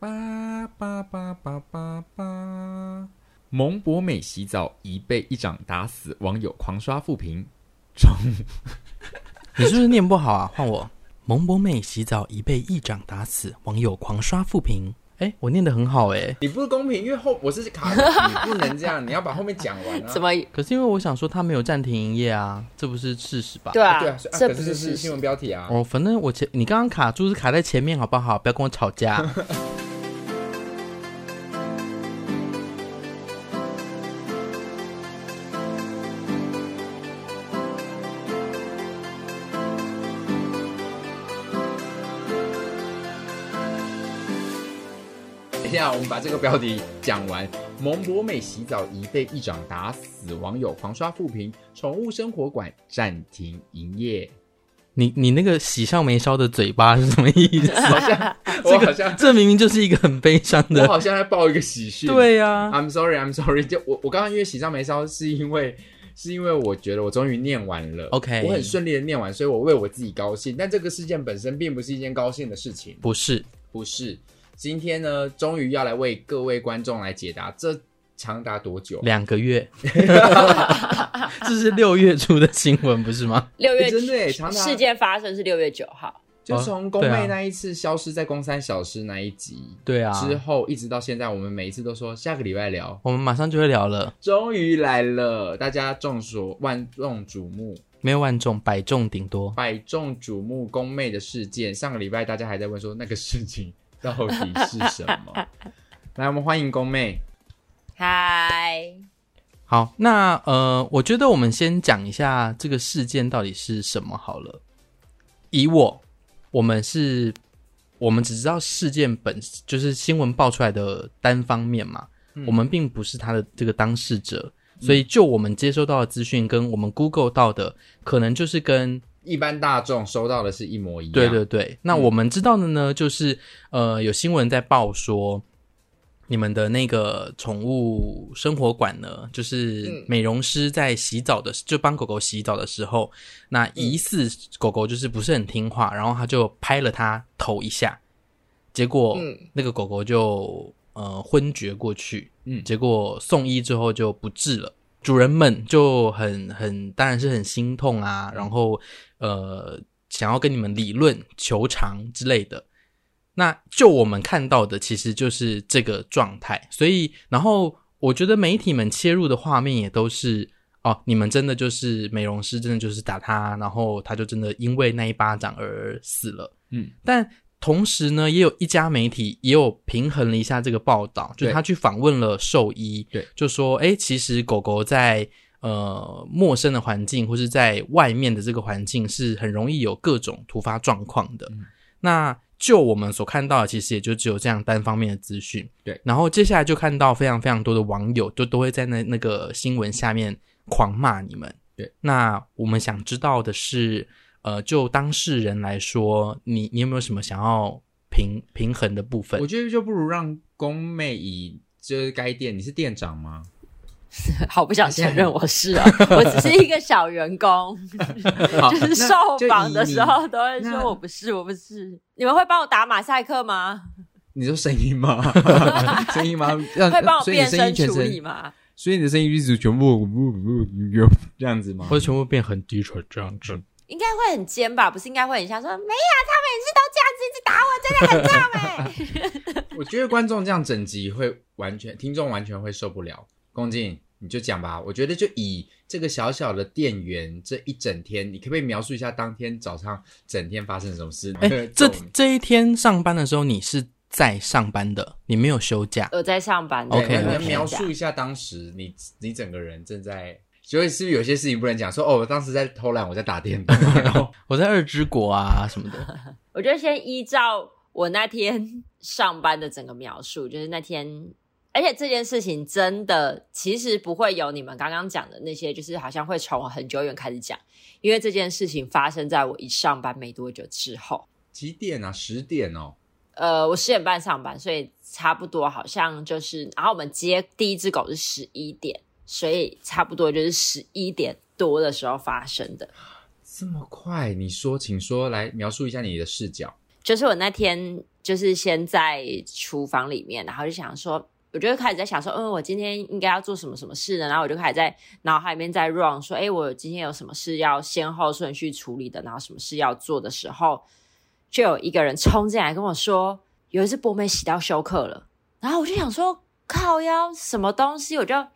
叭叭叭叭叭叭叭！蒙博美洗澡已被一掌打死，网友狂刷负评。中，你是不是念不好啊？换我。蒙博美洗澡已被一掌打死，网友狂刷负评。哎，我念的很好哎。你不是公平，因为后我是卡，你不能这样，你要把后面讲完啊。怎么？可是因为我想说他没有暂停营业啊，这不是事实吧？对啊，对啊，这不是是新闻标题啊。哦，反正我前你刚刚卡住是卡在前面，好不好？不要跟我吵架。下，我们把这个标题讲完。蒙博美洗澡仪被一掌打死，网友狂刷负评。宠物生活馆暂停营业。你你那个喜上眉梢的嘴巴是什么意思？好像这个好像这明明就是一个很悲伤的。我好像在报一个喜讯。对呀、啊、，I'm sorry，I'm sorry。就我我刚刚因为喜上眉梢，是因为是因为我觉得我终于念完了，OK，我很顺利的念完，所以我为我自己高兴。但这个事件本身并不是一件高兴的事情，不是，不是。今天呢，终于要来为各位观众来解答，这长达多久？两个月，这是六月初的新闻，不是吗？六月、欸、真的耶，长达事件发生是六月九号，就从宫妹那一次消失在宫三小时那一集，对啊，之后一直到现在，我们每一次都说下个礼拜聊，我们马上就会聊了。终于来了，大家众所万众瞩目，没有万众，百众顶多，百众瞩目宫妹的事件。上个礼拜大家还在问说那个事情。到底是什么？来，我们欢迎宫妹。嗨，好，那呃，我觉得我们先讲一下这个事件到底是什么好了。以我，我们是，我们只知道事件本就是新闻爆出来的单方面嘛，嗯、我们并不是他的这个当事者，所以就我们接收到的资讯跟我们 Google 到的，可能就是跟。一般大众收到的是一模一样。对对对，那我们知道的呢，嗯、就是呃，有新闻在报说，你们的那个宠物生活馆呢，就是美容师在洗澡的，就帮狗狗洗澡的时候，那疑似狗狗就是不是很听话，然后他就拍了它头一下，结果那个狗狗就呃昏厥过去，嗯，结果送医之后就不治了。主人们就很很当然是很心痛啊，然后呃想要跟你们理论求偿之类的。那就我们看到的其实就是这个状态，所以然后我觉得媒体们切入的画面也都是哦，你们真的就是美容师真的就是打他，然后他就真的因为那一巴掌而死了。嗯，但。同时呢，也有一家媒体也有平衡了一下这个报道，就他去访问了兽医，对，就说，哎，其实狗狗在呃陌生的环境或是在外面的这个环境是很容易有各种突发状况的。嗯、那就我们所看到的，其实也就只有这样单方面的资讯。对，然后接下来就看到非常非常多的网友都都会在那那个新闻下面狂骂你们。对，那我们想知道的是。呃，就当事人来说，你你有没有什么想要平平衡的部分？我觉得就不如让宫妹以就是该店，你是店长吗？好不想承认我是啊，我只是一个小员工，就是受访的时候都会说我不是，我不是。你们会帮我打马赛克吗？你说声音吗？声音吗？会帮我变声处理吗？所以你的声音一直全部这样子吗？或者全部变很低沉这样子？应该会很尖吧？不是应该会很像说没有，他们也是都这样子一直打我，真的很赞哎。我觉得观众这样整集会完全，听众完全会受不了。恭敬，你就讲吧。我觉得就以这个小小的店员这一整天，你可不可以描述一下当天早上整天发生什么事？哎、欸，这这一天上班的时候，你是在上班的，你没有休假？我在上班的。OK，能描述一下当时你你整个人正在。所以是不是有些事情不能讲？说哦，我当时在偷懒，我在打电动，然后我在二之国啊什么的。我觉得先依照我那天上班的整个描述，就是那天，而且这件事情真的其实不会有你们刚刚讲的那些，就是好像会从很久远开始讲，因为这件事情发生在我一上班没多久之后。几点啊？十点哦。呃，我十点半上班，所以差不多好像就是，然后我们接第一只狗是十一点，所以差不多就是十一点多的时候发生的。这么快？你说，请说，来描述一下你的视角。就是我那天就是先在厨房里面，然后就想说，我就开始在想说，嗯，我今天应该要做什么什么事呢？然后我就开始在脑海里面在 run，说，哎，我今天有什么事要先后顺序处理的，然后什么事要做的时候，就有一个人冲进来跟我说，有一只博美洗到休克了。然后我就想说，靠腰什么东西？我就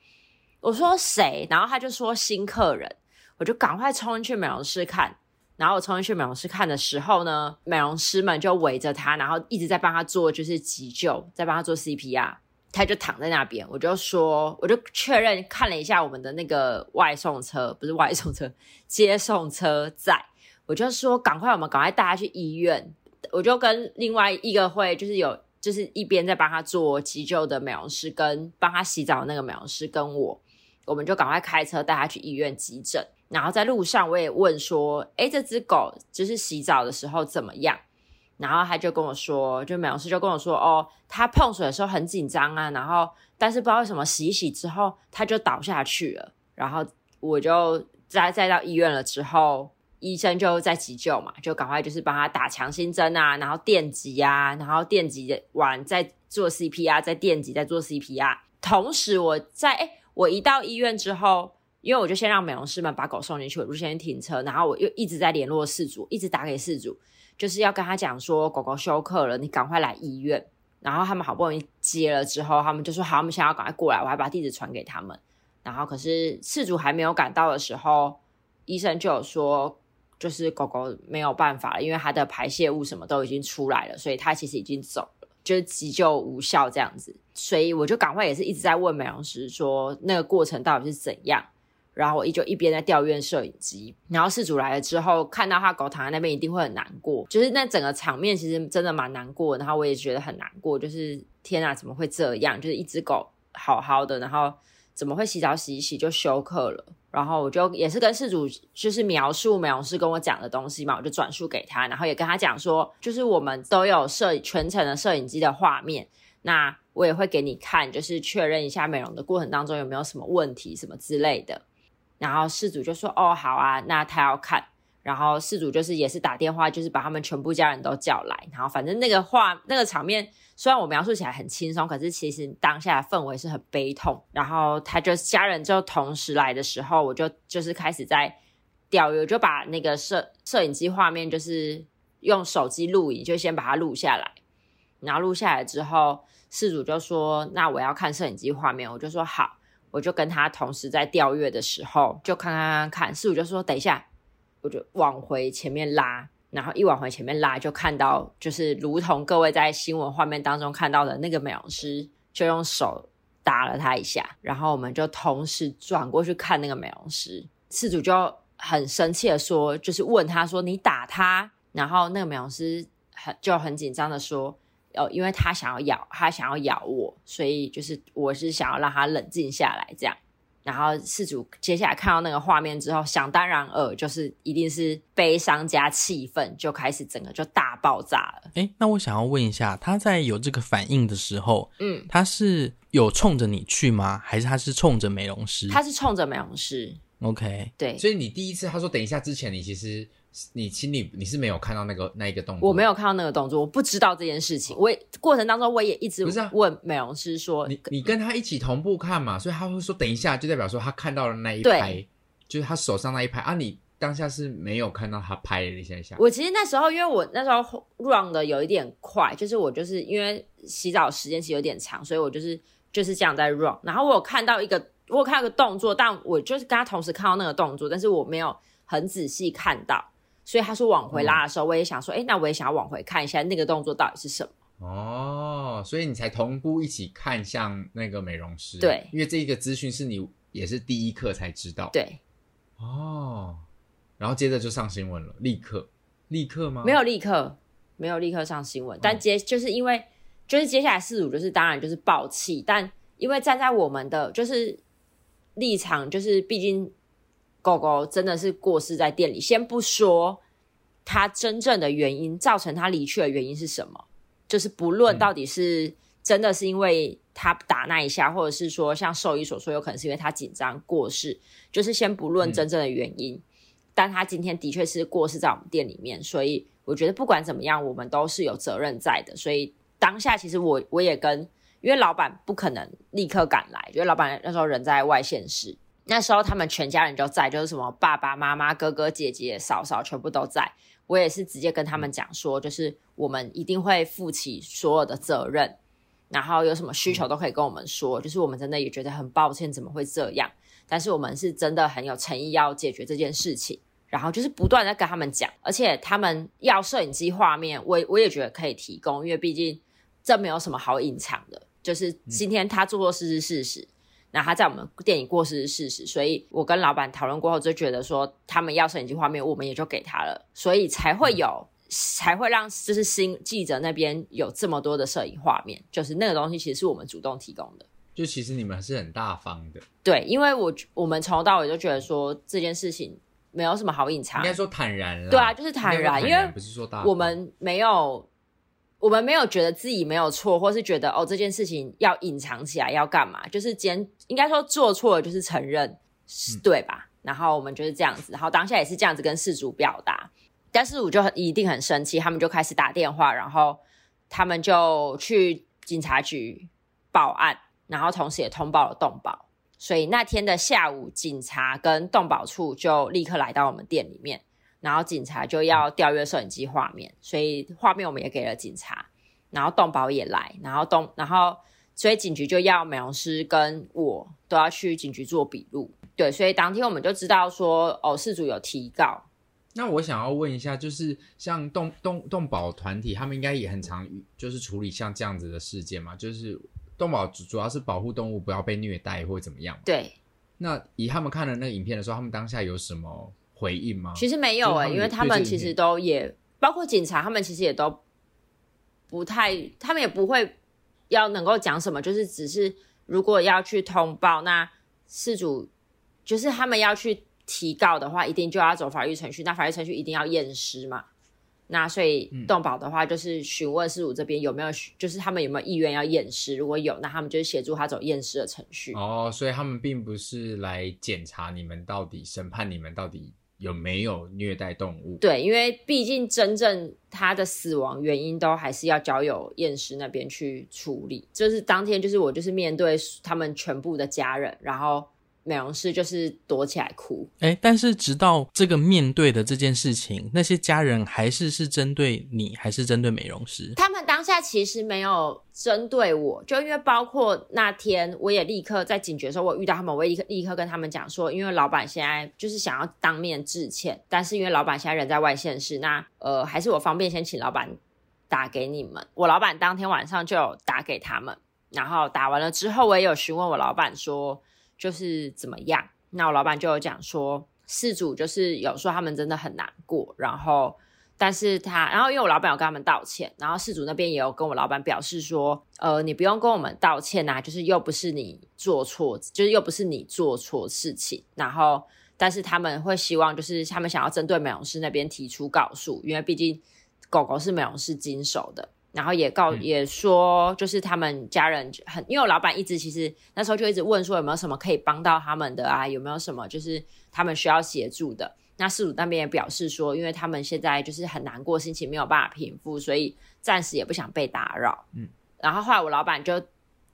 我说谁？然后他就说新客人，我就赶快冲进去美容室看。然后我冲进去美容室看的时候呢，美容师们就围着他，然后一直在帮他做就是急救，在帮他做 CPR。他就躺在那边，我就说，我就确认看了一下我们的那个外送车，不是外送车，接送车在，我就说赶快，我们赶快带他去医院。我就跟另外一个会就是有就是一边在帮他做急救的美容师，跟帮他洗澡的那个美容师跟我，我们就赶快开车带他去医院急诊。然后在路上，我也问说：“哎，这只狗就是洗澡的时候怎么样？”然后他就跟我说，就美容师就跟我说：“哦，他碰水的时候很紧张啊，然后但是不知道为什么洗一洗之后，他就倒下去了。”然后我就再再到医院了之后，医生就在急救嘛，就赶快就是帮他打强心针啊，然后电击啊，然后电击完再做 CPR，再电击再做 CPR。同时我在哎，我一到医院之后。因为我就先让美容师们把狗送进去，我就先停车，然后我又一直在联络事主，一直打给事主，就是要跟他讲说狗狗休克了，你赶快来医院。然后他们好不容易接了之后，他们就说好，我们现在要赶快过来，我还把地址传给他们。然后可是事主还没有赶到的时候，医生就有说，就是狗狗没有办法了，因为它的排泄物什么都已经出来了，所以它其实已经走了，就是急救无效这样子。所以我就赶快也是一直在问美容师说，那个过程到底是怎样。然后我依旧一边在调阅摄影机，然后事主来了之后，看到他狗躺在那边，一定会很难过。就是那整个场面其实真的蛮难过，然后我也觉得很难过。就是天啊，怎么会这样？就是一只狗好好的，然后怎么会洗澡洗一洗就休克了？然后我就也是跟事主就是描述美容师跟我讲的东西嘛，我就转述给他，然后也跟他讲说，就是我们都有摄全程的摄影机的画面，那我也会给你看，就是确认一下美容的过程当中有没有什么问题什么之类的。然后事主就说：“哦，好啊，那他要看。”然后事主就是也是打电话，就是把他们全部家人都叫来。然后反正那个画那个场面，虽然我描述起来很轻松，可是其实当下的氛围是很悲痛。然后他就家人就同时来的时候，我就就是开始在钓鱼，就把那个摄摄影机画面就是用手机录影，就先把它录下来。然后录下来之后，事主就说：“那我要看摄影机画面。”我就说：“好。”我就跟他同时在调阅的时候，就看看看看，饲主就说等一下，我就往回前面拉，然后一往回前面拉，就看到就是如同各位在新闻画面当中看到的那个美容师，就用手打了他一下，然后我们就同时转过去看那个美容师，饲主就很生气的说，就是问他说你打他，然后那个美容师很就很紧张的说。哦，因为他想要咬，他想要咬我，所以就是我是想要让他冷静下来，这样。然后事主接下来看到那个画面之后，想当然尔，就是一定是悲伤加气愤，就开始整个就大爆炸了。哎，那我想要问一下，他在有这个反应的时候，嗯，他是有冲着你去吗？还是他是冲着美容师？他是冲着美容师。OK，对。所以你第一次他说等一下之前，你其实。你心里你是没有看到那个那一个动作，我没有看到那个动作，我不知道这件事情。我也过程当中我也一直问美容师说，你你跟他一起同步看嘛，所以他会说等一下，就代表说他看到了那一拍，就是他手上那一拍啊。你当下是没有看到他拍了一下一下。我其实那时候因为我那时候 run 的有一点快，就是我就是因为洗澡时间其实有点长，所以我就是就是这样在 run。然后我有看到一个，我有看到一个动作，但我就是跟他同时看到那个动作，但是我没有很仔细看到。所以他说往回拉的时候，我也想说，哎、嗯，那我也想要往回看一下那个动作到底是什么。哦，所以你才同步一起看向那个美容师。对，因为这个资讯是你也是第一课才知道。对。哦，然后接着就上新闻了，立刻，立刻吗？没有立刻，没有立刻上新闻。但接就是因为就是接下来四组就是当然就是爆气，但因为站在我们的就是立场，就是毕竟狗狗真的是过世在店里，先不说它真正的原因，造成它离去的原因是什么，就是不论到底是真的是因为。他打那一下，或者是说像兽医所说，有可能是因为他紧张过世，就是先不论真正的原因，但他今天的确是过世在我们店里面，所以我觉得不管怎么样，我们都是有责任在的。所以当下其实我我也跟，因为老板不可能立刻赶来，因为老板那时候人在外县市，那时候他们全家人都在，就是什么爸爸妈妈、哥哥姐姐、嫂嫂全部都在，我也是直接跟他们讲说，就是我们一定会负起所有的责任。然后有什么需求都可以跟我们说，就是我们真的也觉得很抱歉，怎么会这样？但是我们是真的很有诚意要解决这件事情。然后就是不断在跟他们讲，而且他们要摄影机画面，我我也觉得可以提供，因为毕竟这没有什么好隐藏的。就是今天他做错事是事实，那、嗯、他在我们店里过世是事实，所以我跟老板讨论过后就觉得说，他们要摄影机画面，我们也就给他了，所以才会有。嗯才会让就是新记者那边有这么多的摄影画面，就是那个东西其实是我们主动提供的。就其实你们是很大方的，对，因为我我们从头到尾就觉得说这件事情没有什么好隐藏，应该说坦然了。对啊，就是坦然，坦然因为不是说大，我们没有我们没有觉得自己没有错，或是觉得哦这件事情要隐藏起来要干嘛？就是兼应该说做错了就是承认，嗯、对吧？然后我们就是这样子，然后当下也是这样子跟事主表达。但是我就一定很生气，他们就开始打电话，然后他们就去警察局报案，然后同时也通报了动保。所以那天的下午，警察跟动保处就立刻来到我们店里面，然后警察就要调阅摄影机画面，所以画面我们也给了警察，然后动保也来，然后动，然后所以警局就要美容师跟我都要去警局做笔录。对，所以当天我们就知道说，哦，事主有提告。那我想要问一下，就是像动动动保团体，他们应该也很常就是处理像这样子的事件嘛？就是动保主主要是保护动物不要被虐待或怎么样？对。那以他们看了那个影片的时候，他们当下有什么回应吗？其实没有哎、欸，因为他们其实都也包括警察，他们其实也都不太，他们也不会要能够讲什么，就是只是如果要去通报，那事主就是他们要去。提告的话，一定就要走法律程序。那法律程序一定要验尸嘛？那所以动保的话，就是询问事主这边有没有，就是他们有没有意愿要验尸。如果有，那他们就是协助他走验尸的程序。哦，所以他们并不是来检查你们到底审判你们到底有没有虐待动物。对，因为毕竟真正他的死亡原因都还是要交由验尸那边去处理。就是当天，就是我就是面对他们全部的家人，然后。美容师就是躲起来哭，哎，但是直到这个面对的这件事情，那些家人还是是针对你，还是针对美容师？他们当下其实没有针对我，就因为包括那天，我也立刻在警觉的时候，我遇到他们，我也立刻立刻跟他们讲说，因为老板现在就是想要当面致歉，但是因为老板现在人在外县市，那呃，还是我方便先请老板打给你们。我老板当天晚上就有打给他们，然后打完了之后，我也有询问我老板说。就是怎么样？那我老板就有讲说，事主就是有说他们真的很难过，然后，但是他，然后因为我老板有跟他们道歉，然后事主那边也有跟我老板表示说，呃，你不用跟我们道歉呐，就是又不是你做错，就是又不是你做错事情，然后，但是他们会希望就是他们想要针对美容师那边提出告诉，因为毕竟狗狗是美容师经手的。然后也告也说，就是他们家人很，因为我老板一直其实那时候就一直问说有没有什么可以帮到他们的啊，有没有什么就是他们需要协助的。那事主那边也表示说，因为他们现在就是很难过，心情没有办法平复，所以暂时也不想被打扰。嗯，然后后来我老板就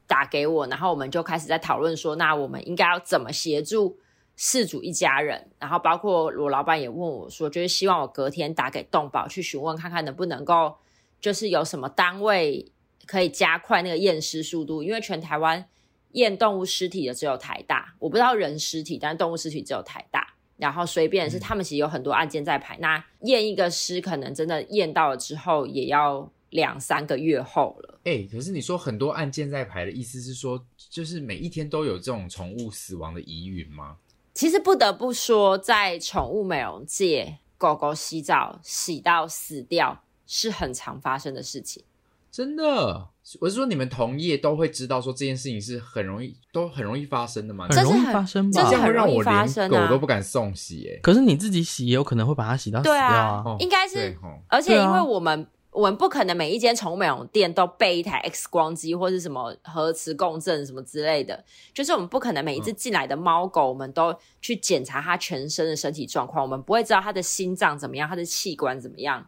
打给我，然后我们就开始在讨论说，那我们应该要怎么协助事主一家人？然后包括我老板也问我说，就是希望我隔天打给动保去询问看看能不能够。就是有什么单位可以加快那个验尸速度？因为全台湾验动物尸体的只有台大，我不知道人尸体，但是动物尸体只有台大。然后随便是他们其实有很多案件在排，嗯、那验一个尸可能真的验到了之后也要两三个月后了。哎、欸，可是你说很多案件在排的意思是说，就是每一天都有这种宠物死亡的疑云吗？其实不得不说，在宠物美容界，狗狗洗澡洗到死掉。是很常发生的事情。真的，我是说你们同业都会知道说这件事情是很容易，都很容易发生的嘛？很容易发生吧？这是很容易让我发生狗都不敢送洗哎。可是你自己洗也有可能会把它洗到死掉啊。对啊，应该是，哦、而且因为我们。我们不可能每一间宠物美容店都备一台 X 光机或是什么核磁共振什么之类的，就是我们不可能每一次进来的猫狗，我们都去检查它全身的身体状况，我们不会知道它的心脏怎么样，它的器官怎么样，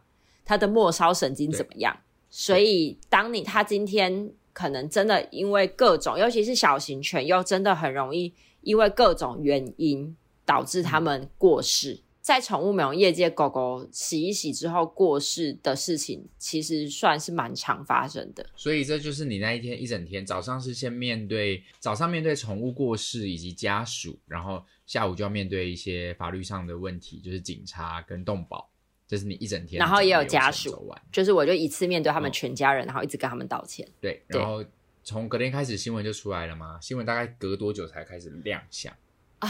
它的末梢神经怎么样。所以，当你它今天可能真的因为各种，尤其是小型犬，又真的很容易因为各种原因导致它们过世。嗯在宠物美容业界，狗狗洗一洗之后过世的事情，其实算是蛮常发生的。所以这就是你那一天一整天，早上是先面对早上面对宠物过世以及家属，然后下午就要面对一些法律上的问题，就是警察跟动保。这是你一整天，然后也有家属，就是我就一次面对他们全家人，哦、然后一直跟他们道歉。对，然后从隔天开始新闻就出来了吗？新闻大概隔多久才开始亮相啊？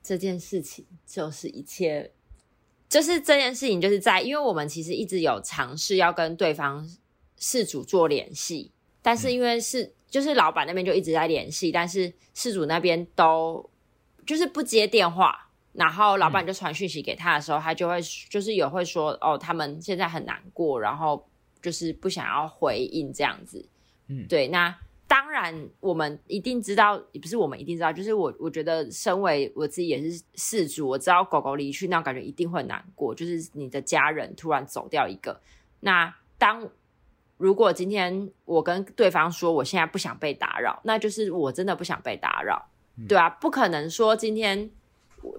这件事情就是一切，就是这件事情就是在，因为我们其实一直有尝试要跟对方事主做联系，但是因为是、嗯、就是老板那边就一直在联系，但是事主那边都就是不接电话，然后老板就传讯息给他的时候，他就会就是有会说哦，他们现在很难过，然后就是不想要回应这样子，嗯，对，那。当然，我们一定知道，也不是我们一定知道，就是我，我觉得身为我自己也是事主，我知道狗狗离去那种感觉一定会难过，就是你的家人突然走掉一个。那当如果今天我跟对方说我现在不想被打扰，那就是我真的不想被打扰，对啊，不可能说今天。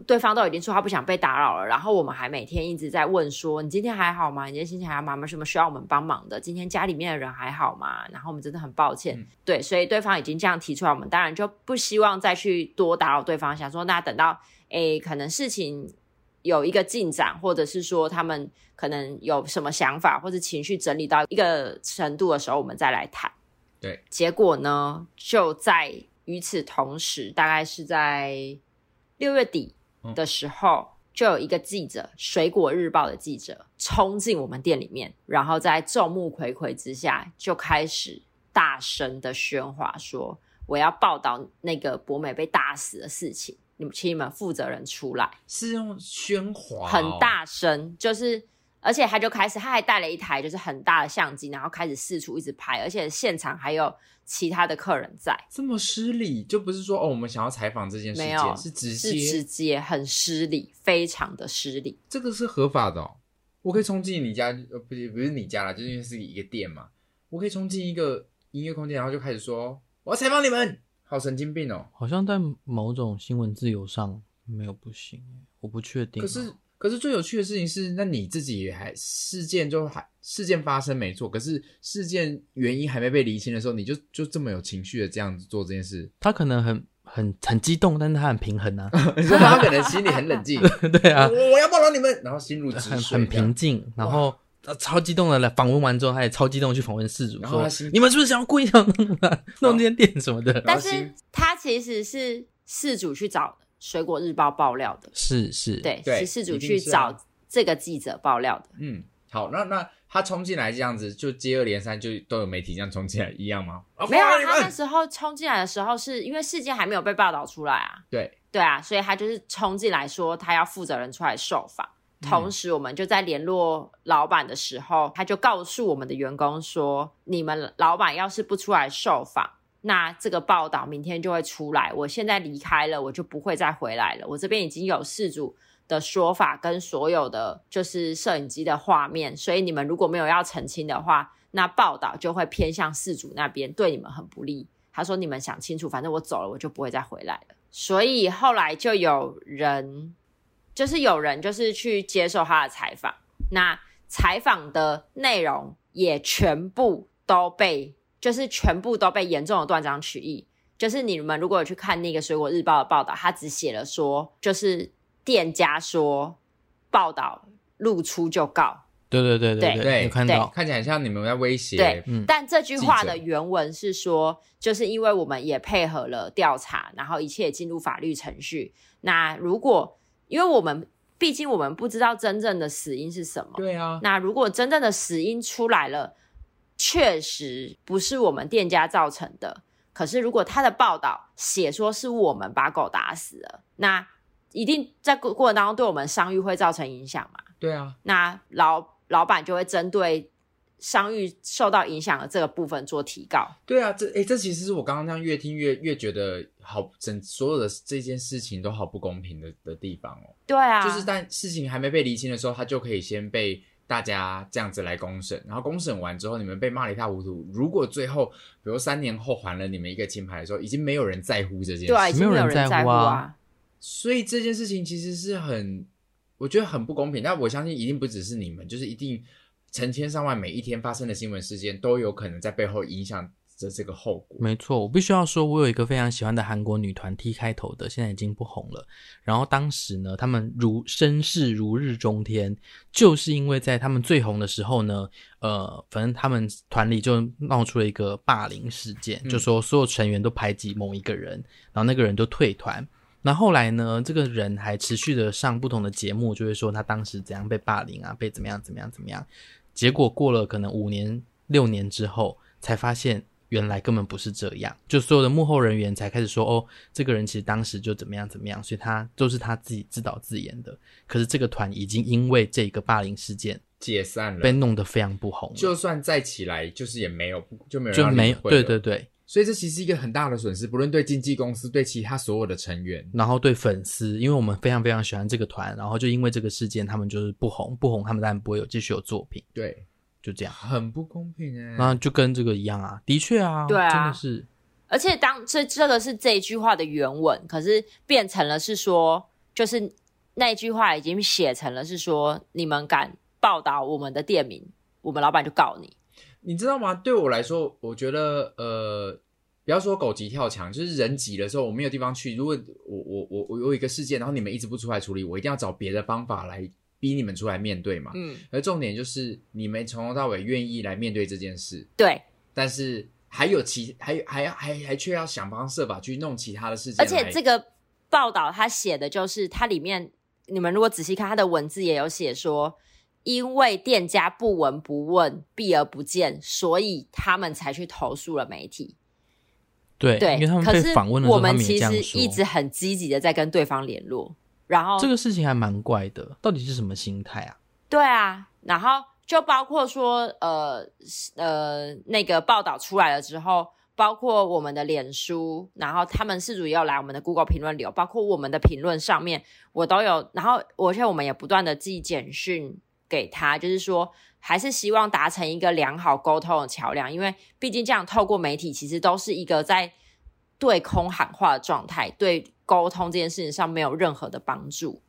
对方都已经说他不想被打扰了，然后我们还每天一直在问说：“你今天还好吗？你今天心情还好吗？有什么需要我们帮忙的？今天家里面的人还好吗？”然后我们真的很抱歉，嗯、对，所以对方已经这样提出来，我们当然就不希望再去多打扰对方。想说，那等到诶，可能事情有一个进展，或者是说他们可能有什么想法，或者情绪整理到一个程度的时候，我们再来谈。对，结果呢，就在与此同时，大概是在。六月底的时候，就有一个记者，《水果日报》的记者冲进我们店里面，然后在众目睽睽之下，就开始大声的喧哗，说：“我要报道那个博美被打死的事情，你们请你们负责人出来。”是用喧哗，很大声，就是。而且他就开始，他还带了一台就是很大的相机，然后开始四处一直拍，而且现场还有其他的客人在。这么失礼，就不是说哦，我们想要采访这件事情，没有，是直接是直接很失礼，非常的失礼。这个是合法的哦，我可以冲进你家，呃，不是不是你家啦，就是因为是一个店嘛，我可以冲进一个音乐空间，然后就开始说我要采访你们，好神经病哦。好像在某种新闻自由上没有不行，我不确定。可是。可是最有趣的事情是，那你自己还事件就还事件发生没错，可是事件原因还没被厘清的时候，你就就这么有情绪的这样子做这件事？他可能很很很激动，但是他很平衡啊。你说他可能心里很冷静，对啊，我我要报道你们，然后心如止水，很很平静，然后超激动的来访问完之后，他也超激动去访问事主，说你们是不是想要故意想弄 弄这间店什么的？但是他其实是事主去找。水果日报爆料的是是，对，是事主去找这个记者爆料的。嗯，好，那那他冲进来这样子，就接二连三，就都有媒体这样冲进来一样吗？没有，他那时候冲进来的时候，是因为事件还没有被报道出来啊。对对啊，所以他就是冲进来说他要负责人出来受访。同时，我们就在联络老板的时候，他就告诉我们的员工说：“你们老板要是不出来受访。”那这个报道明天就会出来。我现在离开了，我就不会再回来了。我这边已经有事主的说法跟所有的就是摄影机的画面，所以你们如果没有要澄清的话，那报道就会偏向事主那边，对你们很不利。他说：“你们想清楚，反正我走了，我就不会再回来了。”所以后来就有人，就是有人就是去接受他的采访，那采访的内容也全部都被。就是全部都被严重的断章取义。就是你们如果有去看那个《水果日报》的报道，他只写了说，就是店家说报道露出就告。对对对对对，对，有看到，看起来像你们在威胁。对，嗯。但这句话的原文是说，就是因为我们也配合了调查，然后一切进入法律程序。那如果因为我们毕竟我们不知道真正的死因是什么。对啊，那如果真正的死因出来了，确实不是我们店家造成的。可是如果他的报道写说是我们把狗打死了，那一定在过过程当中对我们商誉会造成影响嘛？对啊，那老老板就会针对。商誉受到影响的这个部分做提高。对啊，这诶这其实是我刚刚这样越听越越觉得好，整所有的这件事情都好不公平的的地方哦。对啊，就是但事情还没被厘清的时候，他就可以先被大家这样子来公审，然后公审完之后，你们被骂了一塌糊涂。如果最后，比如三年后还了你们一个金牌的时候，已经没有人在乎这件事，对啊，已经没有人在乎啊。所以这件事情其实是很，我觉得很不公平。但我相信一定不只是你们，就是一定。成千上万每一天发生的新闻事件都有可能在背后影响着这个后果。没错，我必须要说，我有一个非常喜欢的韩国女团 T 开头的，现在已经不红了。然后当时呢，他们如身势如日中天，就是因为在他们最红的时候呢，呃，反正他们团里就闹出了一个霸凌事件，嗯、就说所有成员都排挤某一个人，然后那个人就退团。那后来呢，这个人还持续的上不同的节目，就会说他当时怎样被霸凌啊，被怎么样怎么样怎么样。结果过了可能五年六年之后，才发现原来根本不是这样。就所有的幕后人员才开始说：“哦，这个人其实当时就怎么样怎么样，所以他都是他自己自导自演的。”可是这个团已经因为这个霸凌事件解散了，被弄得非常不红。就算再起来，就是也没有就没有就没有对对对。所以这其实是一个很大的损失，不论对经纪公司，对其他所有的成员，然后对粉丝，因为我们非常非常喜欢这个团，然后就因为这个事件，他们就是不红，不红，他们当然不会有继续有作品。对，就这样，很不公平哎。那就跟这个一样啊，的确啊，对啊，真的是。而且当这这个是这一句话的原文，可是变成了是说，就是那句话已经写成了是说，你们敢报道我们的店名，我们老板就告你。你知道吗？对我来说，我觉得呃，不要说狗急跳墙，就是人急的时候，我没有地方去。如果我我我我有一个事件，然后你们一直不出来处理，我一定要找别的方法来逼你们出来面对嘛。嗯。而重点就是你们从头到尾愿意来面对这件事。对。但是还有其还还还还却要想方设法去弄其他的事情。而且这个报道他写的就是它里面，你们如果仔细看他的文字，也有写说。因为店家不闻不问、避而不见，所以他们才去投诉了媒体。对，对，因为他们被访问的时候，我们其实一直很积极的在跟对方联络。然后这个事情还蛮怪的，到底是什么心态啊？对啊，然后就包括说，呃呃，那个报道出来了之后，包括我们的脸书，然后他们事主也有来我们的 Google 评论流，包括我们的评论上面，我都有。然后，而且我们也不断的寄简讯。给他，就是说，还是希望达成一个良好沟通的桥梁，因为毕竟这样透过媒体，其实都是一个在对空喊话的状态，对沟通这件事情上没有任何的帮助。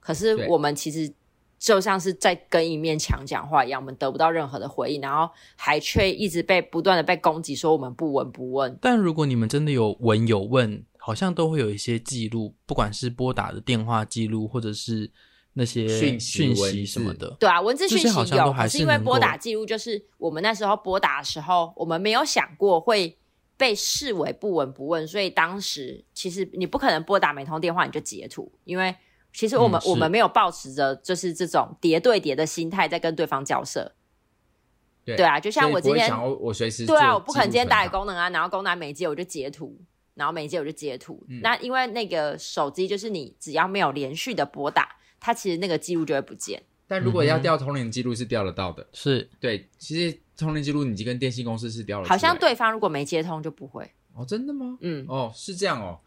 可是我们其实就像是在跟一面墙讲话一样，我们得不到任何的回应，然后还却一直被不断的被攻击，说我们不闻不问。但如果你们真的有闻有问，好像都会有一些记录，不管是拨打的电话记录，或者是。那些讯息，讯息什么的，对啊，文字讯息有，可是因为拨打记录，就是我们那时候拨打的时候，我们没有想过会被视为不闻不问，所以当时其实你不可能拨打每通电话你就截图，因为其实我们、嗯、我们没有抱持着就是这种叠对叠的心态在跟对方交涉。对，对啊，就像我今天我随时对啊，我不可能今天打给功能啊，然后功能没接我就截图，然后没接我就截图。嗯、那因为那个手机就是你只要没有连续的拨打。它其实那个记录就会不见，但如果要调通联记录是调得到的，嗯、是对。其实通联记录你跟电信公司是掉了，好像对方如果没接通就不会。哦，真的吗？嗯，哦，是这样哦。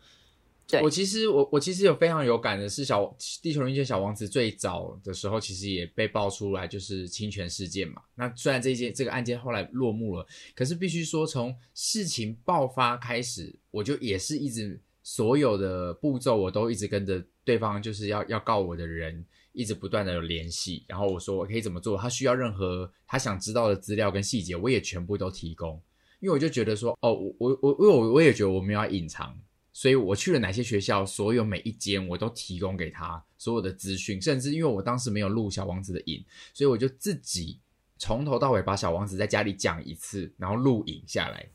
对，我其实我我其实有非常有感的是小地球人间小王子最早的时候，其实也被爆出来就是侵权事件嘛。那虽然这件这个案件后来落幕了，可是必须说从事情爆发开始，我就也是一直所有的步骤我都一直跟着。对方就是要要告我的人，一直不断的有联系，然后我说我可以怎么做，他需要任何他想知道的资料跟细节，我也全部都提供。因为我就觉得说，哦，我我我因为我我也觉得我没有要隐藏，所以我去了哪些学校，所有每一间我都提供给他所有的资讯，甚至因为我当时没有录小王子的影，所以我就自己从头到尾把小王子在家里讲一次，然后录影下来。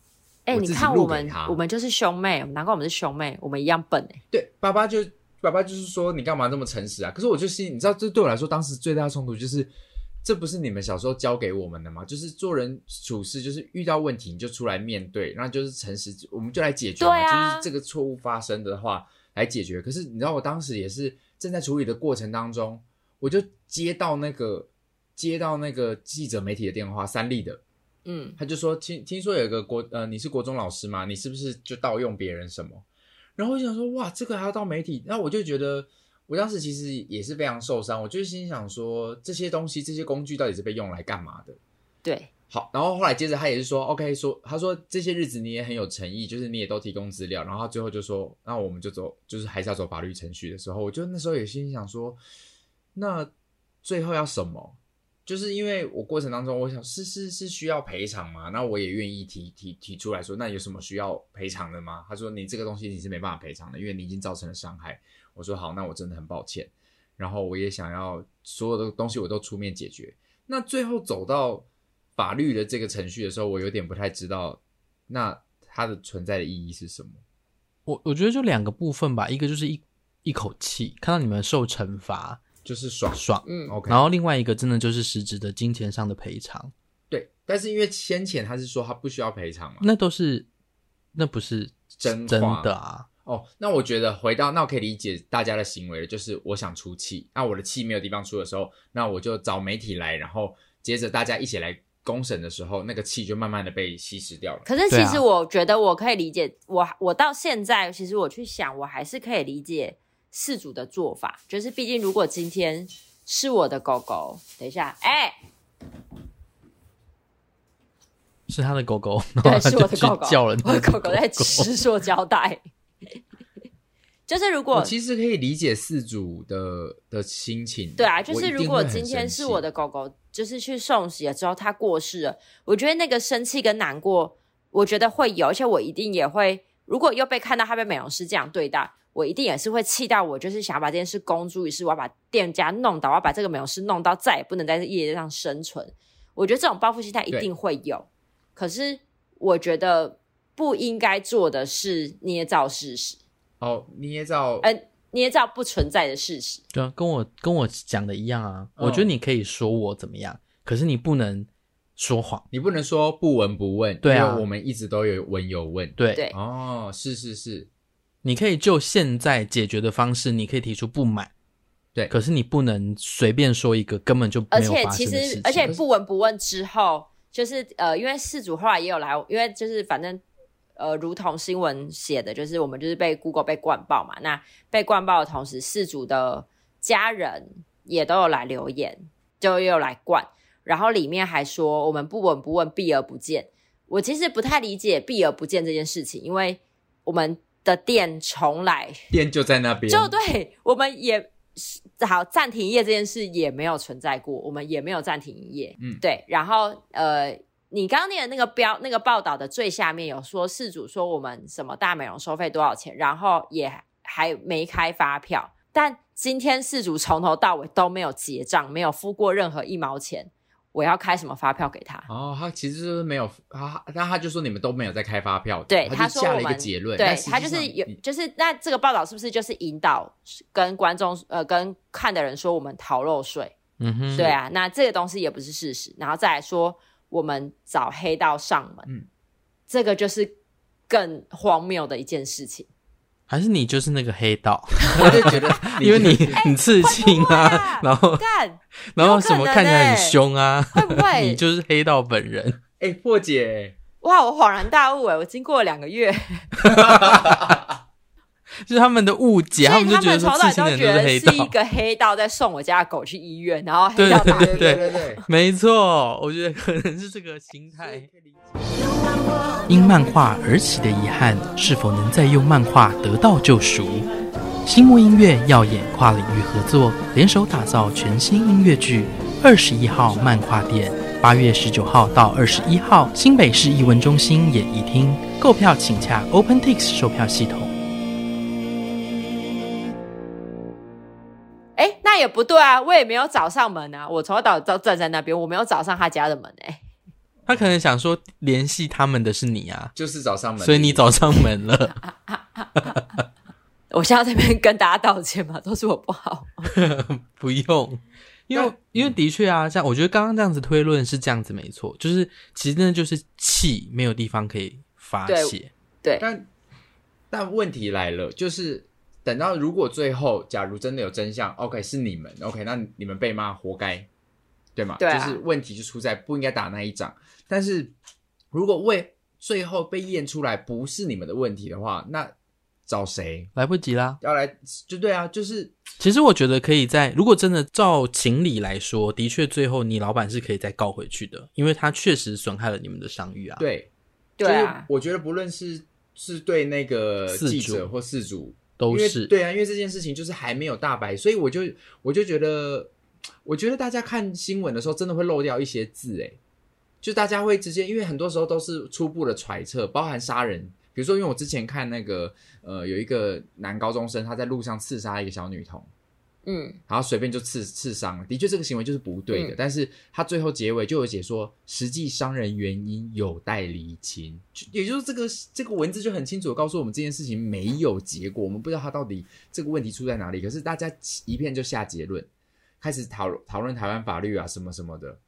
哎、欸，你看我们我们就是兄妹，难怪我们是兄妹，我们一样笨哎。对，爸爸就。爸爸就是说你干嘛这么诚实啊？可是我就心，你知道，这对我来说当时最大的冲突就是，这不是你们小时候教给我们的吗？就是做人处事，就是遇到问题你就出来面对，然后就是诚实，我们就来解决嘛。就是这个错误发生的话来解决。可是你知道，我当时也是正在处理的过程当中，我就接到那个接到那个记者媒体的电话，三立的。嗯，他就说听听说有一个国呃，你是国中老师吗？你是不是就盗用别人什么？然后我想说，哇，这个还要到媒体？那我就觉得，我当时其实也是非常受伤。我就心想说，这些东西、这些工具到底是被用来干嘛的？对，好。然后后来接着他也是说，OK，说他说这些日子你也很有诚意，就是你也都提供资料。然后他最后就说，那我们就走，就是还是要走法律程序的时候，我就那时候也心想说，那最后要什么？就是因为我过程当中，我想是是是需要赔偿吗？那我也愿意提提提出来说，那有什么需要赔偿的吗？他说你这个东西你是没办法赔偿的，因为你已经造成了伤害。我说好，那我真的很抱歉。然后我也想要所有的东西我都出面解决。那最后走到法律的这个程序的时候，我有点不太知道，那它的存在的意义是什么？我我觉得就两个部分吧，一个就是一一口气看到你们受惩罚。就是爽爽，嗯，OK。然后另外一个真的就是实质的金钱上的赔偿，对。但是因为先前他是说他不需要赔偿嘛，那都是那不是真真的啊。哦，那我觉得回到那我可以理解大家的行为了，就是我想出气，那我的气没有地方出的时候，那我就找媒体来，然后接着大家一起来公审的时候，那个气就慢慢的被稀释掉了。可是其实我觉得我可以理解，我我到现在其实我去想，我还是可以理解。饲主的做法就是，毕竟如果今天是我的狗狗，等一下，哎、欸，是他的狗狗，对，是我的狗狗，叫了我的狗狗在吃塑胶袋。就是如果其实可以理解饲主的的心情，对啊，就是如果今天是我的狗狗，就是去送洗了之后它过世了，我觉得那个生气跟难过，我觉得会有，而且我一定也会，如果又被看到他被美容师这样对待。我一定也是会气到我，就是想要把这件事公诸于世，我要把店家弄倒，我要把这个美容师弄到再也不能在这业界上生存。我觉得这种报复心态一定会有，可是我觉得不应该做的是捏造事实。哦，捏造，呃，捏造不存在的事实。对啊，跟我跟我讲的一样啊。哦，我觉得你可以说我怎么样，可是你不能说谎，你不能说不闻不问。对啊，因为我们一直都有闻有问。对对，哦，是是是。你可以就现在解决的方式，你可以提出不满，对，可是你不能随便说一个根本就没有发生的事情。而且其实，而且不闻不问之后，就是呃，因为事主后来也有来，因为就是反正呃，如同新闻写的，就是我们就是被 Google 被灌爆嘛。那被灌爆的同时，事主的家人也都有来留言，就又有来灌，然后里面还说我们不闻不问，避而不见。我其实不太理解避而不见这件事情，因为我们。的店从来，店就在那边，就对，我们也好暂停营业这件事也没有存在过，我们也没有暂停营业，嗯，对。然后呃，你刚刚念的那个标那个报道的最下面有说，事主说我们什么大美容收费多少钱，然后也还没开发票，但今天事主从头到尾都没有结账，没有付过任何一毛钱。我要开什么发票给他？哦，他其实就是没有他，那他就说你们都没有在开发票。对，他就下了一个结论。对，他就是有，就是那这个报道是不是就是引导跟观众呃跟看的人说我们逃漏税？嗯哼，对啊，那这个东西也不是事实，然后再来说我们找黑道上门，嗯，这个就是更荒谬的一件事情。还是你就是那个黑道？我就觉得，因为你你刺青啊，啊然后干，然后 什么看起来很凶啊，会不会 你就是黑道本人？哎、欸，破解！哇，我恍然大悟哎！我经过了两个月，就 是他们的误解，他们就觉得说刺青的人都是黑道，是一个黑道在送我家的狗去医院，然后黑道打对对对对对，没错，我觉得可能是这个心态。因漫画而起的遗憾，是否能再用漫画得到救赎？新木音乐耀眼跨领域合作，联手打造全新音乐剧《二十一号漫画店》，八月十九号到二十一号，新北市艺文中心演艺厅购票，请洽 OpenTix 售票系统。那也不对啊，我也没有找上门啊，我从头到站在那边，我没有找上他家的门哎。他可能想说联系他们的是你啊，就是找上门，所以你找上门了。我现在在这边跟大家道歉嘛，都是我不好。不用，因为因为的确啊，像我觉得刚刚这样子推论是这样子没错，就是其实真的就是气没有地方可以发泄。对，对但但问题来了，就是等到如果最后假如真的有真相，OK 是你们，OK 那你们被骂活该，对吗？对啊，就是问题就出在不应该打那一仗。但是如果为最后被验出来不是你们的问题的话，那找谁？来不及啦，要来就对啊，就是其实我觉得可以在，如果真的照情理来说，的确最后你老板是可以再告回去的，因为他确实损害了你们的商誉啊。对，对啊，我觉得不论是是对那个记者或事主都是对啊，因为这件事情就是还没有大白，所以我就我就觉得，我觉得大家看新闻的时候真的会漏掉一些字，诶。就大家会直接，因为很多时候都是初步的揣测，包含杀人。比如说，因为我之前看那个，呃，有一个男高中生他在路上刺杀一个小女童，嗯，然后随便就刺刺伤了。的确，这个行为就是不对的。嗯、但是他最后结尾就有解说，实际伤人原因有待厘清。也就是这个这个文字就很清楚的告诉我们，这件事情没有结果，我们不知道他到底这个问题出在哪里。可是大家一片就下结论，开始讨讨论台湾法律啊什么什么的。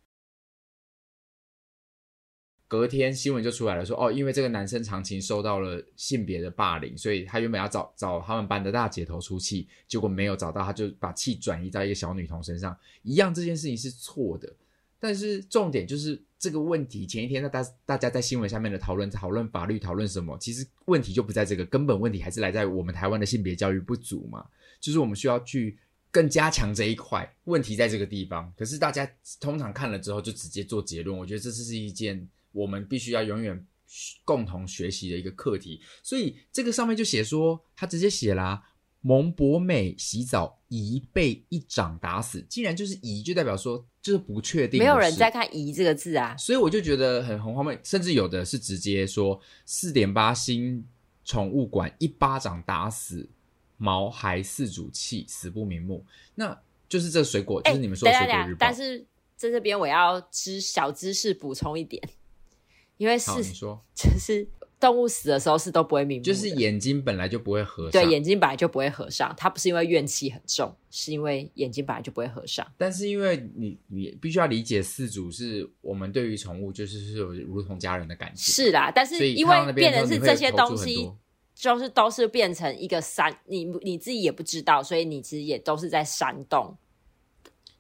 隔天新闻就出来了说，哦，因为这个男生长期受到了性别的霸凌，所以他原本要找找他们班的大姐头出气，结果没有找到，他就把气转移到一个小女童身上。一样这件事情是错的，但是重点就是这个问题。前一天大大家在新闻下面的讨论，讨论法律，讨论什么？其实问题就不在这个，根本问题还是来在我们台湾的性别教育不足嘛，就是我们需要去更加强这一块。问题在这个地方，可是大家通常看了之后就直接做结论，我觉得这是一件。我们必须要永远共同学习的一个课题，所以这个上面就写说，他直接写啦、啊，蒙博美洗澡疑被一掌打死，竟然就是疑，就代表说就是不确定，没有人在看疑这个字啊，所以我就觉得很很荒谬，甚至有的是直接说四点八星宠物馆一巴掌打死毛孩四主气死不瞑目，那就是这水果，就是你们说的水果日报，欸、但是在这边我要知小知识补充一点。因为是，你说 就是动物死的时候是都不会瞑目，就是眼睛本来就不会合上。对，眼睛本来就不会合上，它不是因为怨气很重，是因为眼睛本来就不会合上。但是因为你你必须要理解，四主是我们对于宠物就是是有如同家人的感情。是啦，但是因为变成是这些东西，就是都是变成一个山，你你自己也不知道，所以你其实也都是在煽动，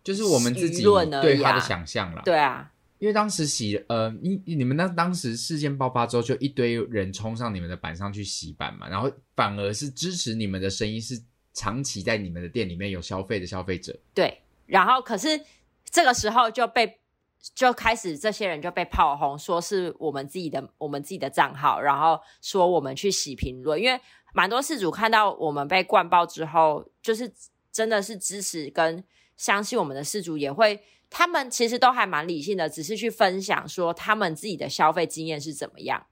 就是我们自己对他的想象了。对啊。因为当时洗呃，你你们那当时事件爆发之后，就一堆人冲上你们的板上去洗版嘛，然后反而是支持你们的声音是长期在你们的店里面有消费的消费者。对，然后可是这个时候就被就开始这些人就被炮轰，说是我们自己的我们自己的账号，然后说我们去洗评论，因为蛮多事主看到我们被灌爆之后，就是真的是支持跟相信我们的事主也会。他们其实都还蛮理性的，只是去分享说他们自己的消费经验是怎么样，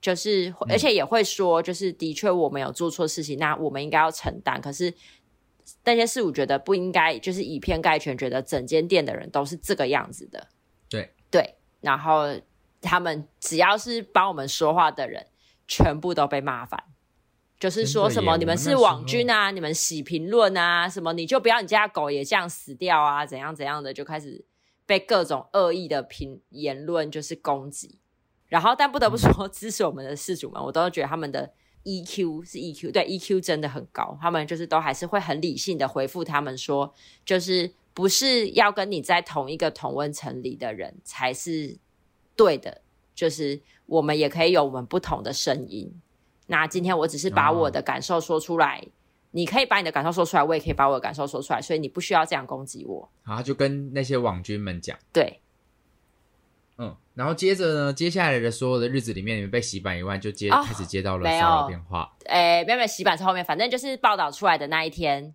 就是而且也会说，就是的确我们有做错事情，那我们应该要承担。可是那些事我觉得不应该，就是以偏概全，觉得整间店的人都是这个样子的。对对，然后他们只要是帮我们说话的人，全部都被骂翻。就是说什么你们是网军啊，你们洗评论啊，什么你就不要你家狗也这样死掉啊，怎样怎样的，就开始被各种恶意的评言论就是攻击。然后，但不得不说，支持我们的事主们，我都觉得他们的 EQ 是 EQ，对 EQ 真的很高。他们就是都还是会很理性的回复他们说，就是不是要跟你在同一个同温层里的人才是对的，就是我们也可以有我们不同的声音。那今天我只是把我的感受说出来，哦、你可以把你的感受说出来，我也可以把我的感受说出来，所以你不需要这样攻击我。好，就跟那些网军们讲。对，嗯，然后接着呢，接下来的所有的日子里面，你们被洗版以外，就接、哦、开始接到了骚扰电话。诶，没有没有，洗版是后面，反正就是报道出来的那一天，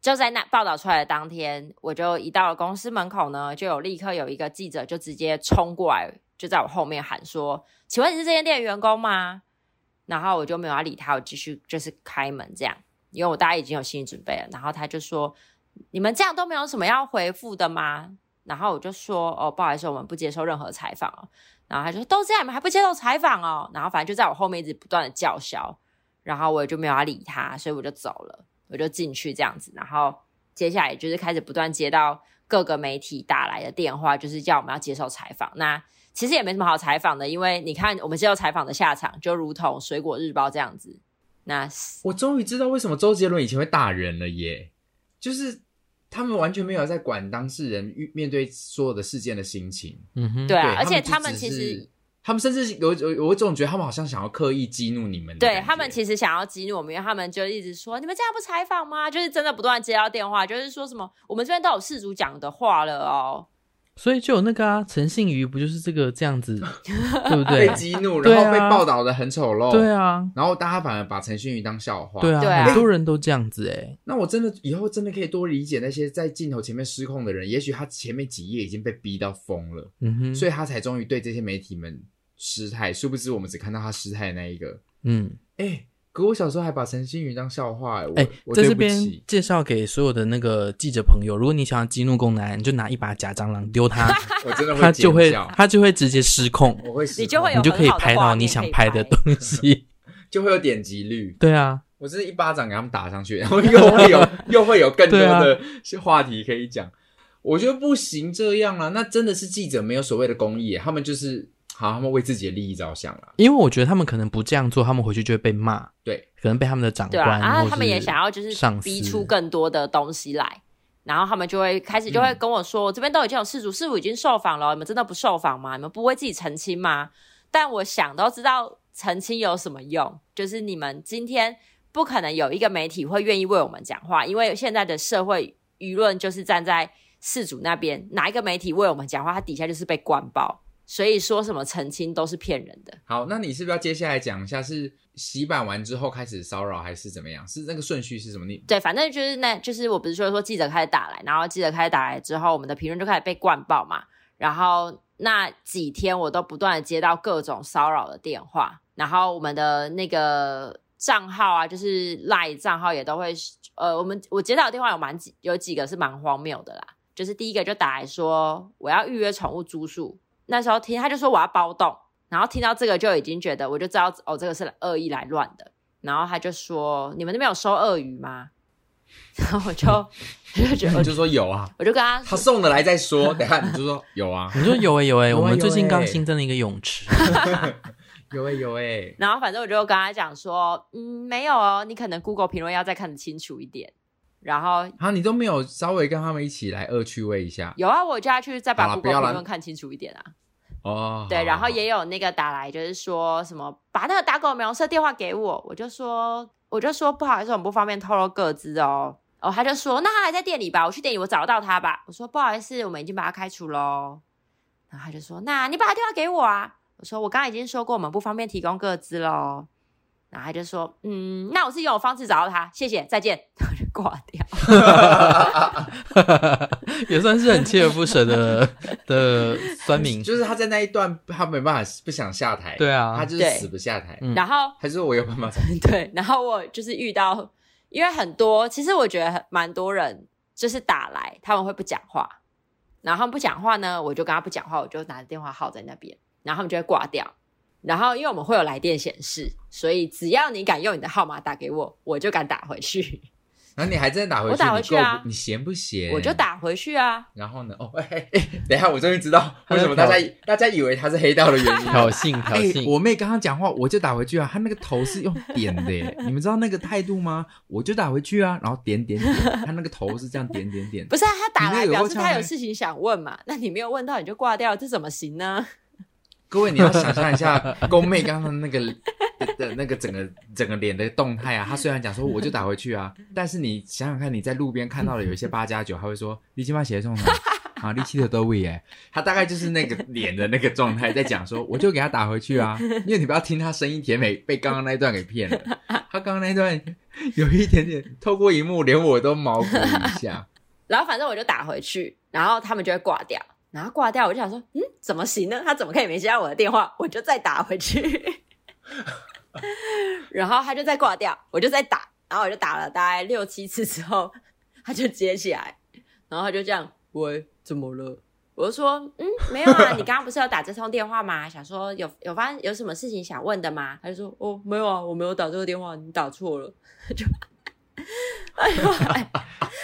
就在那报道出来的当天，我就一到了公司门口呢，就有立刻有一个记者就直接冲过来，就在我后面喊说：“请问你是这间店的员工吗？”然后我就没有要理他，我继续就是开门这样，因为我大家已经有心理准备了。然后他就说：“你们这样都没有什么要回复的吗？”然后我就说：“哦，不好意思，我们不接受任何采访哦。”然后他就说：“都这样，你们还不接受采访哦？”然后反正就在我后面一直不断的叫嚣。然后我也就没有要理他，所以我就走了，我就进去这样子，然后接下来就是开始不断接到各个媒体打来的电话，就是叫我们要接受采访。那其实也没什么好采访的，因为你看我们接受采访的下场，就如同《水果日报》这样子。那我终于知道为什么周杰伦以前会打人了耶，就是他们完全没有在管当事人面对所有的事件的心情。嗯哼，对啊，而且他们其实。他们甚至有有有一种觉得他们好像想要刻意激怒你们，对他们其实想要激怒我们，因为他们就一直说，你们这样不采访吗？就是真的不断接到电话，就是说什么我们这边都有事主讲的话了哦。所以就有那个啊，陈信妤不就是这个这样子，对不对？被激怒，然后被报道的很丑陋，对啊，然后大家反而把陈信妤当笑话，对啊，对啊，很多人都这样子哎。那我真的以后真的可以多理解那些在镜头前面失控的人，也许他前面几页已经被逼到疯了，嗯哼，所以他才终于对这些媒体们。失态，殊不知我们只看到他失态的那一个。嗯，哎、欸，可我小时候还把陈星宇当笑话、欸。哎、欸，在这边介绍给所有的那个记者朋友，如果你想要激怒公男，你就拿一把假蟑螂丢他，我真的会他就会他就会直接失控。我会，你就会有你就可以拍到你想拍的东西，就会有点击率。对啊，我这是一巴掌给他们打上去，然后又会有又会有更多的话题可以讲。啊、我觉得不行这样啊，那真的是记者没有所谓的公益，他们就是。好，他们为自己的利益着想了。因为我觉得他们可能不这样做，他们回去就会被骂。对，可能被他们的长官。对啊，然后他们也想要就是逼出更多的东西来，然后他们就会开始就会跟我说：“我、嗯、这边都已经有事主，事主已经受访了，你们真的不受访吗？你们不为自己澄清吗？”但我想都知道澄清有什么用，就是你们今天不可能有一个媒体会愿意为我们讲话，因为现在的社会舆论就是站在事主那边，哪一个媒体为我们讲话，他底下就是被灌爆。所以说什么澄清都是骗人的。好，那你是不是要接下来讲一下是洗版完之后开始骚扰，还是怎么样？是那个顺序是什么？你对，反正就是那，就是我不是说说记者开始打来，然后记者开始打来之后，我们的评论就开始被灌爆嘛。然后那几天我都不断的接到各种骚扰的电话，然后我们的那个账号啊，就是 LINE 账号也都会，呃，我们我接到的电话有蛮几有几个是蛮荒谬的啦，就是第一个就打来说我要预约宠物住宿。那时候听他就说我要包栋，然后听到这个就已经觉得我就知道哦，这个是恶意来乱的。然后他就说你们那边有收鳄鱼吗？然后我就我就觉得我就说有啊，我就跟他他送的来再说。等下你就说有啊，你说有哎、欸、有哎、欸，我们最近刚新增了一个泳池，有哎、欸、有哎、欸。然后反正我就跟他讲说，嗯，没有哦，你可能 Google 评论要再看得清楚一点。然后啊，你都没有稍微跟他们一起来恶趣味一下？有啊，我叫他去再把 Google 评论看清楚一点啊。哦，对，好好然后也有那个打来，就是说什么把那个打狗美容师电话给我，我就说我就说不好意思，我们不方便透露各自哦。哦，他就说那他还在店里吧，我去店里我找到他吧。我说不好意思，我们已经把他开除喽。然后他就说那你把他电话给我啊。我说我刚刚已经说过，我们不方便提供各自喽。然后他就说：“嗯，那我是用我方式找到他，谢谢，再见。”挂掉，也算是很锲而不舍的 的酸民。就是他在那一段，他没办法不想下台，对啊，他就是死不下台。然后还是我有办法找。对，然后我就是遇到，因为很多，其实我觉得很蛮多人就是打来，他们会不讲话，然后他们不讲话呢，我就跟他不讲话，我就拿着电话号在那边，然后他们就会挂掉。然后，因为我们会有来电显示，所以只要你敢用你的号码打给我，我就敢打回去。那、啊、你还真的打回去？我打回去啊！你闲不闲？我就打回去啊。然后呢？哦，哎哎，等一下，我终于知道 为什么大家大家以为他是黑道的原因。挑衅，挑衅、欸！我妹刚刚讲话，我就打回去啊。他那个头是用点的耶，你们知道那个态度吗？我就打回去啊，然后点点点，他那个头是这样点点点。不是啊，他打来表示他有事情想问嘛？那你没有问到，你就挂掉，这怎么行呢？各位，你要想象一下 宫妹刚刚那个的那个整个整个脸的动态啊。她虽然讲说我就打回去啊，但是你想想看，你在路边看到了有一些八加九，他会说你今晚写送他 啊，力气的都位哎，他大概就是那个脸的那个状态在讲说，我就给他打回去啊，因为你不要听他声音甜美，被刚刚那一段给骗了。他刚刚那一段有一点点透过荧幕，连我都毛骨一下。然后反正我就打回去，然后他们就会挂掉。然后挂掉，我就想说，嗯，怎么行呢？他怎么可以没接到我的电话？我就再打回去，然后他就再挂掉，我就再打，然后我就打了大概六七次之后，他就接起来，然后他就这样，喂，怎么了？我就说，嗯，没有啊，你刚刚不是有打这通电话吗？想说有有发生有什么事情想问的吗？他就说，哦，没有啊，我没有打这个电话，你打错了。就，哎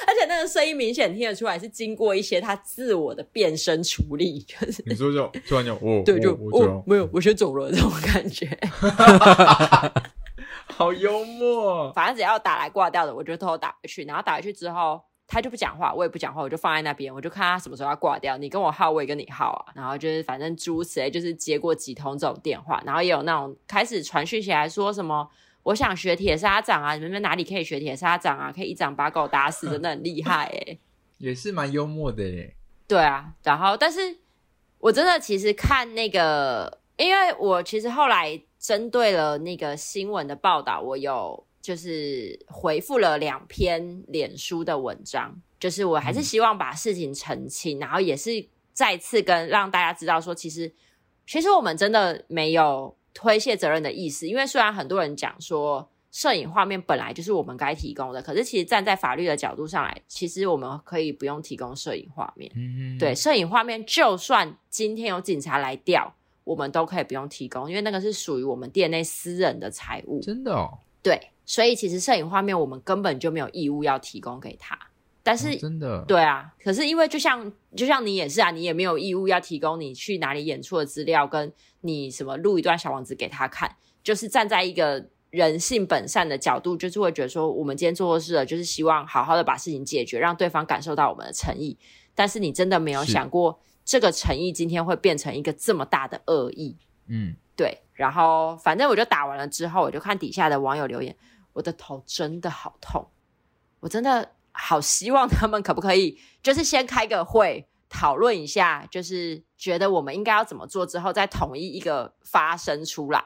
而且那个声音明显听得出来是经过一些他自我的变声处理，就是你说就 突然就哦，对，就我哦，没有，我先走了这种感觉。好幽默，反正只要打来挂掉的，我就偷偷打回去。然后打回去之后，他就不讲话，我也不讲话，我就放在那边，我就看他什么时候要挂掉。你跟我耗，我也跟你耗啊。然后就是反正诸如此类，就是接过几通这种电话，然后也有那种开始传讯息来说什么，我想学铁砂掌啊，你们哪里可以学铁砂掌啊？可以一掌把狗打死，真的很厉害哎、欸，也是蛮幽默的耶。对啊，然后但是我真的其实看那个，因为我其实后来。针对了那个新闻的报道，我有就是回复了两篇脸书的文章，就是我还是希望把事情澄清，嗯、然后也是再次跟让大家知道说，其实其实我们真的没有推卸责任的意思，因为虽然很多人讲说摄影画面本来就是我们该提供的，可是其实站在法律的角度上来，其实我们可以不用提供摄影画面。嗯，对，摄影画面就算今天有警察来调。我们都可以不用提供，因为那个是属于我们店内私人的财物。真的哦？对，所以其实摄影画面我们根本就没有义务要提供给他。但是，哦、真的，对啊。可是因为就像就像你也是啊，你也没有义务要提供你去哪里演出的资料，跟你什么录一段小王子给他看。就是站在一个人性本善的角度，就是会觉得说，我们今天做错事了，就是希望好好的把事情解决，让对方感受到我们的诚意。但是你真的没有想过。这个诚意今天会变成一个这么大的恶意，嗯，对。然后反正我就打完了之后，我就看底下的网友留言，我的头真的好痛，我真的好希望他们可不可以，就是先开个会讨论一下，就是觉得我们应该要怎么做，之后再统一一个发声出来。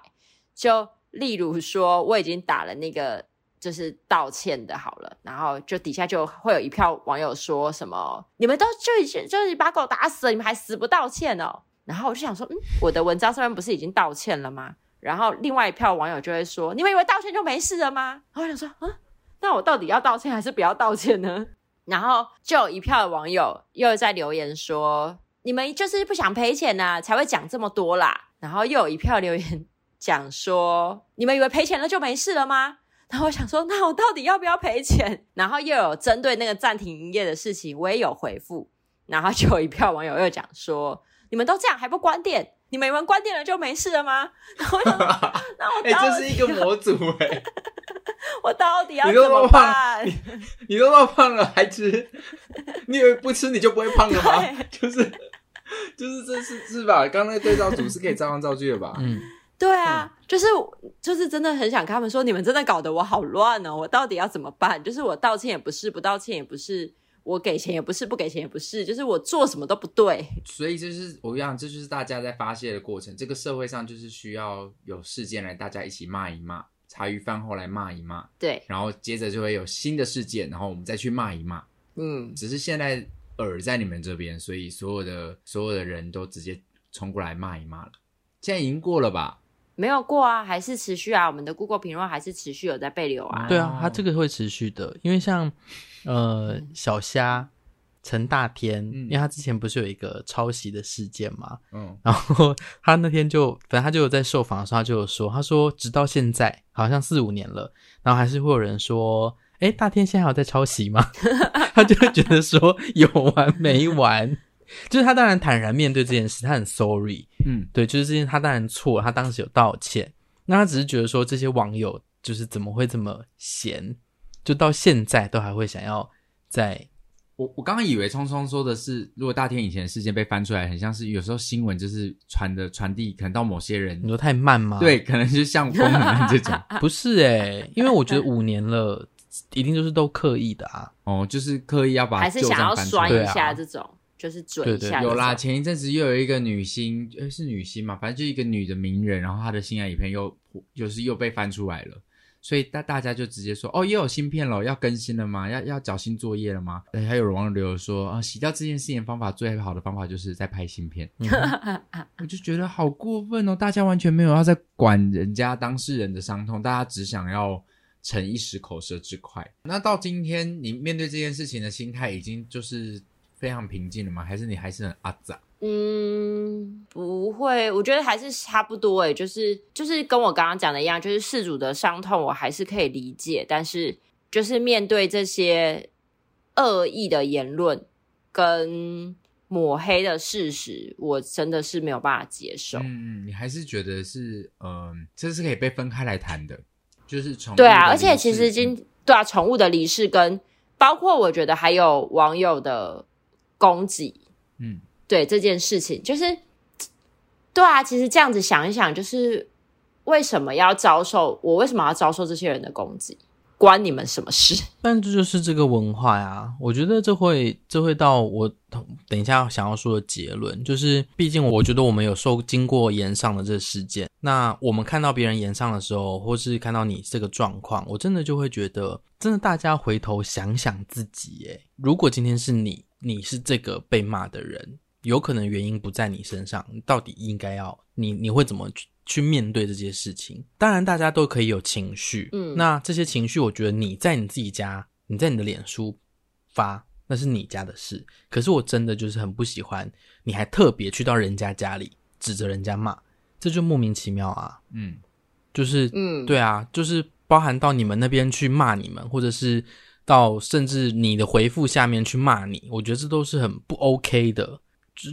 就例如说，我已经打了那个。就是道歉的，好了，然后就底下就会有一票网友说什么，你们都就已经就是把狗打死了，你们还死不道歉哦？然后我就想说，嗯，我的文章上面不是已经道歉了吗？然后另外一票网友就会说，你们以为道歉就没事了吗？然后我想说，啊，那我到底要道歉还是不要道歉呢？然后就有一票的网友又在留言说，你们就是不想赔钱呐，才会讲这么多啦。然后又有一票留言 讲说，你们以为赔钱了就没事了吗？然后我想说，那我到底要不要赔钱？然后又有针对那个暂停营业的事情，我也有回复。然后就有一票网友又讲说，你们都这样还不关店？你们以为关店了就没事了吗？然后我想说，那我哎、欸，这是一个模组哎、欸，我到底要怎么办？你，你都那么胖了还吃？你以为不吃你就不会胖了吗？就是就是这是是吧？刚刚那个对照组是可以照样造句的吧？嗯。对啊，嗯、就是就是真的很想跟他们说，你们真的搞得我好乱哦，我到底要怎么办？就是我道歉也不是，不道歉也不是，我给钱也不是，不给钱也不是，就是我做什么都不对。所以就是我跟你讲，这就是大家在发泄的过程。这个社会上就是需要有事件来大家一起骂一骂，茶余饭后来骂一骂，对，然后接着就会有新的事件，然后我们再去骂一骂。嗯，只是现在耳在你们这边，所以所有的所有的人都直接冲过来骂一骂了。现在已经过了吧？没有过啊，还是持续啊。我们的 Google 评论还是持续有在被留啊。对啊，它这个会持续的，因为像呃小虾陈大天，嗯、因为他之前不是有一个抄袭的事件嘛，嗯，然后他那天就反正他就有在受访的时候，他就有说，他说直到现在好像四五年了，然后还是会有人说，哎，大天现在还有在抄袭吗？他就会觉得说有完没完。就是他当然坦然面对这件事，他很 sorry，嗯，对，就是这件他当然错，他当时有道歉，那他只是觉得说这些网友就是怎么会这么闲，就到现在都还会想要在。我我刚刚以为聪聪说的是，如果大天以前的事件被翻出来，很像是有时候新闻就是传的传递，可能到某些人，你说太慢吗？对，可能就是像风人这种 不是诶、欸，因为我觉得五年了，一定就是都刻意的啊，哦，就是刻意要把还是想要酸一下这种。就是准一下，有啦。前一阵子又有一个女星，诶，是女星嘛？反正就一个女的名人，然后她的性爱影片又就是又被翻出来了，所以大大家就直接说，哦，又有新片了，要更新了吗？要要交新作业了吗？诶，还有网友留言说，啊，洗掉这件事情的方法最好的方法就是在拍新片。嗯、我就觉得好过分哦，大家完全没有要在管人家当事人的伤痛，大家只想要逞一时口舌之快。那到今天，你面对这件事情的心态已经就是。非常平静了吗？还是你还是很阿杂？嗯，不会，我觉得还是差不多诶，就是就是跟我刚刚讲的一样，就是事主的伤痛我还是可以理解，但是就是面对这些恶意的言论跟抹黑的事实，我真的是没有办法接受。嗯，你还是觉得是，嗯、呃，这是可以被分开来谈的，就是宠物对啊，而且其实已经、嗯、对啊，宠物的离世跟包括我觉得还有网友的。攻击，嗯，对这件事情，就是，对啊，其实这样子想一想，就是为什么要遭受？我为什么要遭受这些人的攻击？关你们什么事？但这就是这个文化呀。我觉得这会，这会到我等一下想要说的结论，就是，毕竟我觉得我们有受经过延上的这个事件，那我们看到别人延上的时候，或是看到你这个状况，我真的就会觉得，真的大家回头想想自己，诶，如果今天是你。你是这个被骂的人，有可能原因不在你身上，你到底应该要你你会怎么去去面对这些事情？当然，大家都可以有情绪，嗯，那这些情绪，我觉得你在你自己家，你在你的脸书发，那是你家的事。可是我真的就是很不喜欢，你还特别去到人家家里指着人家骂，这就莫名其妙啊，嗯，就是，嗯，对啊，就是包含到你们那边去骂你们，或者是。到甚至你的回复下面去骂你，我觉得这都是很不 OK 的。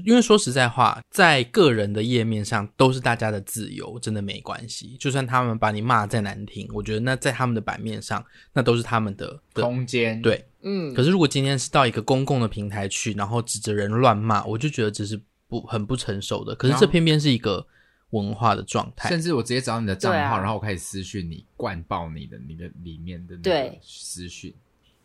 因为说实在话，在个人的页面上都是大家的自由，真的没关系。就算他们把你骂再难听，我觉得那在他们的版面上，那都是他们的，空间。对，嗯。可是如果今天是到一个公共的平台去，然后指着人乱骂，我就觉得这是不很不成熟的。可是这偏偏是一个文化的状态。甚至我直接找你的账号，啊、然后我开始私讯你，灌爆你的你的里面的那个私讯。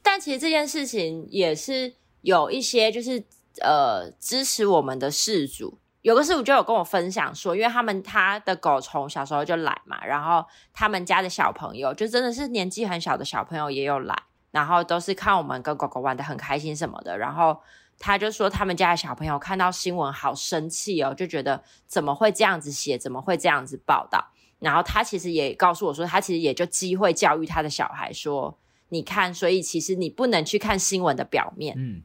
但其实这件事情也是有一些，就是呃支持我们的事主，有个事主就有跟我分享说，因为他们他的狗从小时候就来嘛，然后他们家的小朋友就真的是年纪很小的小朋友也有来，然后都是看我们跟狗狗玩得很开心什么的，然后他就说他们家的小朋友看到新闻好生气哦，就觉得怎么会这样子写，怎么会这样子报道，然后他其实也告诉我说，他其实也就机会教育他的小孩说。你看，所以其实你不能去看新闻的表面，嗯，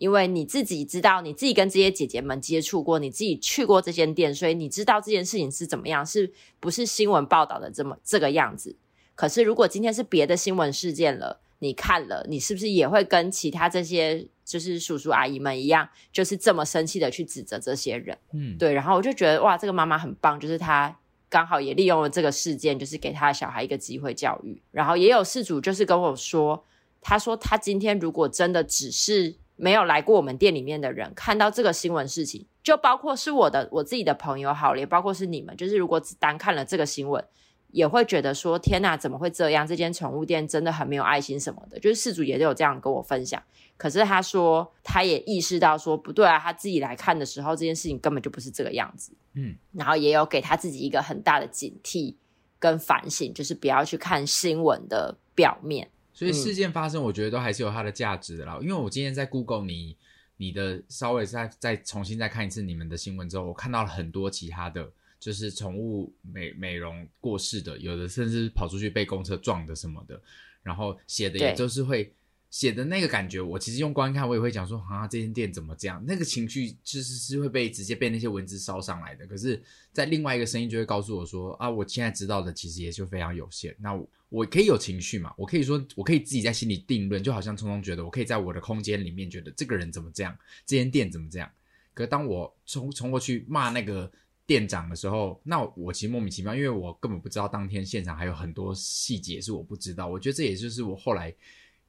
因为你自己知道，你自己跟这些姐姐们接触过，你自己去过这间店，所以你知道这件事情是怎么样，是不是新闻报道的这么这个样子？可是如果今天是别的新闻事件了，你看了，你是不是也会跟其他这些就是叔叔阿姨们一样，就是这么生气的去指责这些人？嗯，对。然后我就觉得哇，这个妈妈很棒，就是她。刚好也利用了这个事件，就是给他的小孩一个机会教育。然后也有事主就是跟我说，他说他今天如果真的只是没有来过我们店里面的人，看到这个新闻事情，就包括是我的我自己的朋友好了，也包括是你们，就是如果只单看了这个新闻。也会觉得说天哪，怎么会这样？这间宠物店真的很没有爱心什么的。就是事主也有这样跟我分享。可是他说，他也意识到说不对啊，他自己来看的时候，这件事情根本就不是这个样子。嗯，然后也有给他自己一个很大的警惕跟反省，就是不要去看新闻的表面。所以事件发生，我觉得都还是有它的价值的啦。嗯，因为我今天在 Google 你你的稍微再再重新再看一次你们的新闻之后，我看到了很多其他的。就是宠物美美容过世的，有的甚至跑出去被公车撞的什么的，然后写的也就是会写的那个感觉，我其实用观看我也会讲说啊，这间店怎么这样？那个情绪其实是会被直接被那些文字烧上来的。可是，在另外一个声音就会告诉我说啊，我现在知道的其实也就非常有限。那我，我可以有情绪嘛？我可以说，我可以自己在心里定论，就好像聪聪觉得我可以在我的空间里面觉得这个人怎么这样，这间店怎么这样？可当我冲冲过去骂那个。店长的时候，那我其实莫名其妙，因为我根本不知道当天现场还有很多细节是我不知道。我觉得这也就是我后来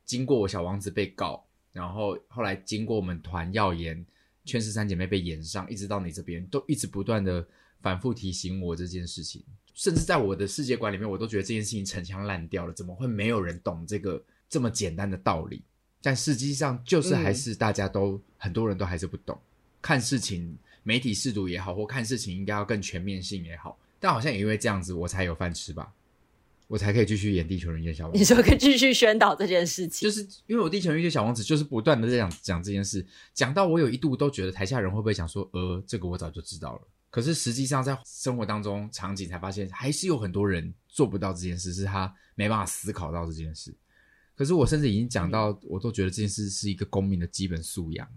经过我小王子被告，然后后来经过我们团要演圈世三姐妹被演上，一直到你这边，都一直不断的反复提醒我这件事情。甚至在我的世界观里面，我都觉得这件事情陈腔滥调了，怎么会没有人懂这个这么简单的道理？但实际上就是还是大家都、嗯、很多人都还是不懂看事情。媒体试读也好，或看事情应该要更全面性也好，但好像也因为这样子，我才有饭吃吧，我才可以继续演《地球人遇见小王子》。你说可以继续宣导这件事情，就是因为我《地球人遇见小王子》就是不断的在讲讲这件事，讲到我有一度都觉得台下人会不会想说，呃，这个我早就知道了。可是实际上在生活当中场景才发现，还是有很多人做不到这件事，是他没办法思考到这件事。可是我甚至已经讲到，我都觉得这件事是一个公民的基本素养。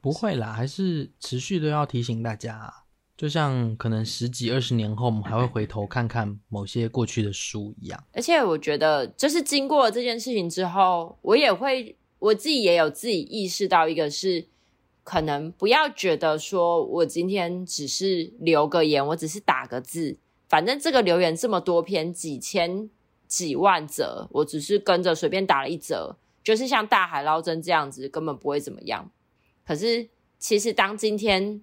不会啦，还是持续都要提醒大家。就像可能十几二十年后，我们还会回头看看某些过去的书一样。而且我觉得，就是经过这件事情之后，我也会我自己也有自己意识到，一个是可能不要觉得说我今天只是留个言，我只是打个字，反正这个留言这么多篇，几千几万则，我只是跟着随便打了一则，就是像大海捞针这样子，根本不会怎么样。可是其实当今天。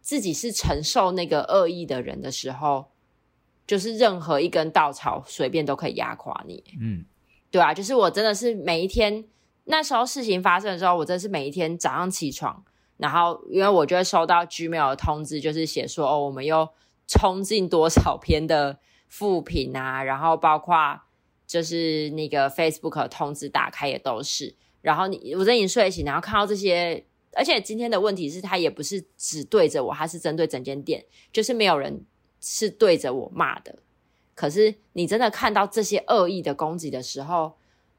自己是承受那个恶意的人的时候，就是任何一根稻草随便都可以压垮你。嗯，对啊，就是我真的是每一天，那时候事情发生的时候，我真的是每一天早上起床，然后因为我就会收到 Gmail 的通知，就是写说哦，我们又冲进多少篇的副评啊，然后包括就是那个 Facebook 的通知打开也都是，然后你我在你睡醒，然后看到这些。而且今天的问题是，他也不是只对着我，他是针对整间店，就是没有人是对着我骂的。可是你真的看到这些恶意的攻击的时候，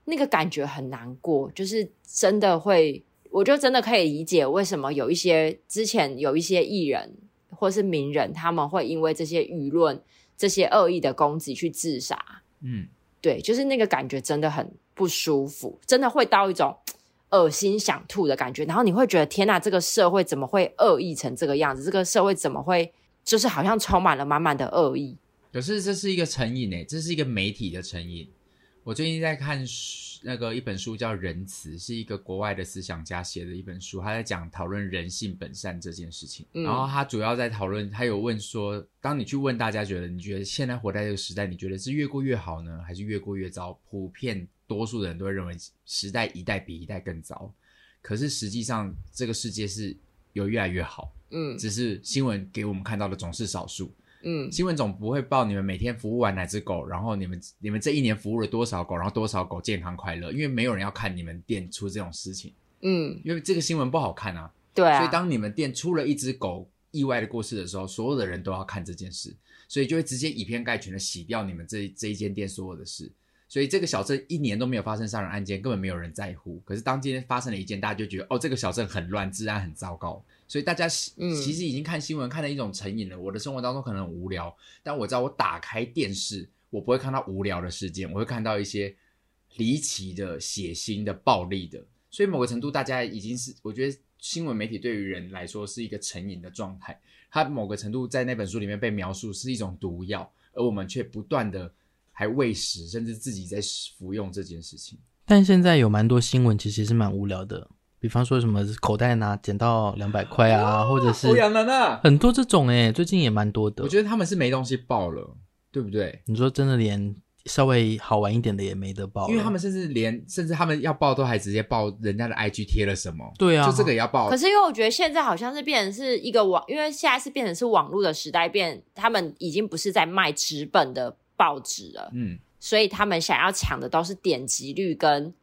那个感觉很难过，就是真的会，我就真的可以理解为什么有一些之前有一些艺人或是名人，他们会因为这些舆论、这些恶意的攻击去自杀。嗯，对，就是那个感觉真的很不舒服，真的会到一种。恶心想吐的感觉，然后你会觉得天呐，这个社会怎么会恶意成这个样子？这个社会怎么会就是好像充满了满满的恶意？可是这是一个成瘾诶，这是一个媒体的成瘾。我最近在看那个一本书叫《仁慈》，是一个国外的思想家写的一本书，他在讲讨论人性本善这件事情。嗯、然后他主要在讨论，他有问说，当你去问大家，觉得你觉得现在活在这个时代，你觉得是越过越好呢，还是越过越糟？普遍。多数的人都会认为时代一代比一代更糟，可是实际上这个世界是有越来越好，嗯，只是新闻给我们看到的总是少数，嗯，新闻总不会报你们每天服务完哪只狗，然后你们你们这一年服务了多少狗，然后多少狗健康快乐，因为没有人要看你们店出这种事情，嗯，因为这个新闻不好看啊，对啊，所以当你们店出了一只狗意外的过世的时候，所有的人都要看这件事，所以就会直接以偏概全的洗掉你们这这一间店所有的事。所以这个小镇一年都没有发生杀人案件，根本没有人在乎。可是当今天发生了一件，大家就觉得哦，这个小镇很乱，治安很糟糕。所以大家其实已经看新闻看了一种成瘾了。我的生活当中可能很无聊，但我知道我打开电视，我不会看到无聊的事件，我会看到一些离奇的、血腥的、暴力的。所以某个程度，大家已经是我觉得新闻媒体对于人来说是一个成瘾的状态。它某个程度在那本书里面被描述是一种毒药，而我们却不断的。还喂食，甚至自己在服用这件事情。但现在有蛮多新闻，其实是蛮无聊的。比方说什么口袋拿捡到两百块啊，或者是欧阳娜娜，很多这种哎，最近也蛮多的。我觉得他们是没东西报了，对不对？你说真的，连稍微好玩一点的也没得报，因为他们甚至连甚至他们要报都还直接报人家的 IG 贴了什么。对啊，就这个也要报。可是因为我觉得现在好像是变成是一个网，因为现在是变成是网络的时代，变他们已经不是在卖纸本的。报纸了，嗯，所以他们想要抢的都是点击率跟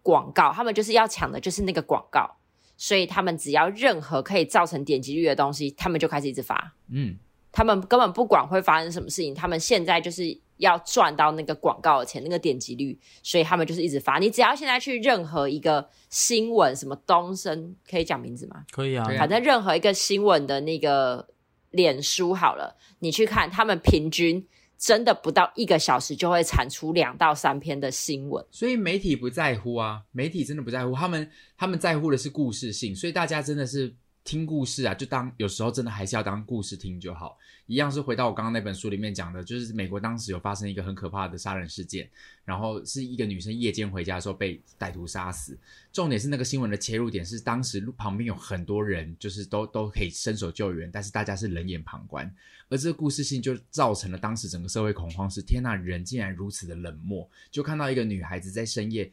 广告，他们就是要抢的就是那个广告，所以他们只要任何可以造成点击率的东西，他们就开始一直发，嗯，他们根本不管会发生什么事情，他们现在就是要赚到那个广告的钱，那个点击率，所以他们就是一直发。你只要现在去任何一个新闻，什么东升可以讲名字吗？可以啊，反正任何一个新闻的那个脸书好了，你去看他们平均。真的不到一个小时就会产出两到三篇的新闻，所以媒体不在乎啊，媒体真的不在乎，他们他们在乎的是故事性，所以大家真的是。听故事啊，就当有时候真的还是要当故事听就好。一样是回到我刚刚那本书里面讲的，就是美国当时有发生一个很可怕的杀人事件，然后是一个女生夜间回家的时候被歹徒杀死。重点是那个新闻的切入点是当时旁边有很多人，就是都都可以伸手救援，但是大家是冷眼旁观。而这个故事性就造成了当时整个社会恐慌是：天呐，人竟然如此的冷漠。就看到一个女孩子在深夜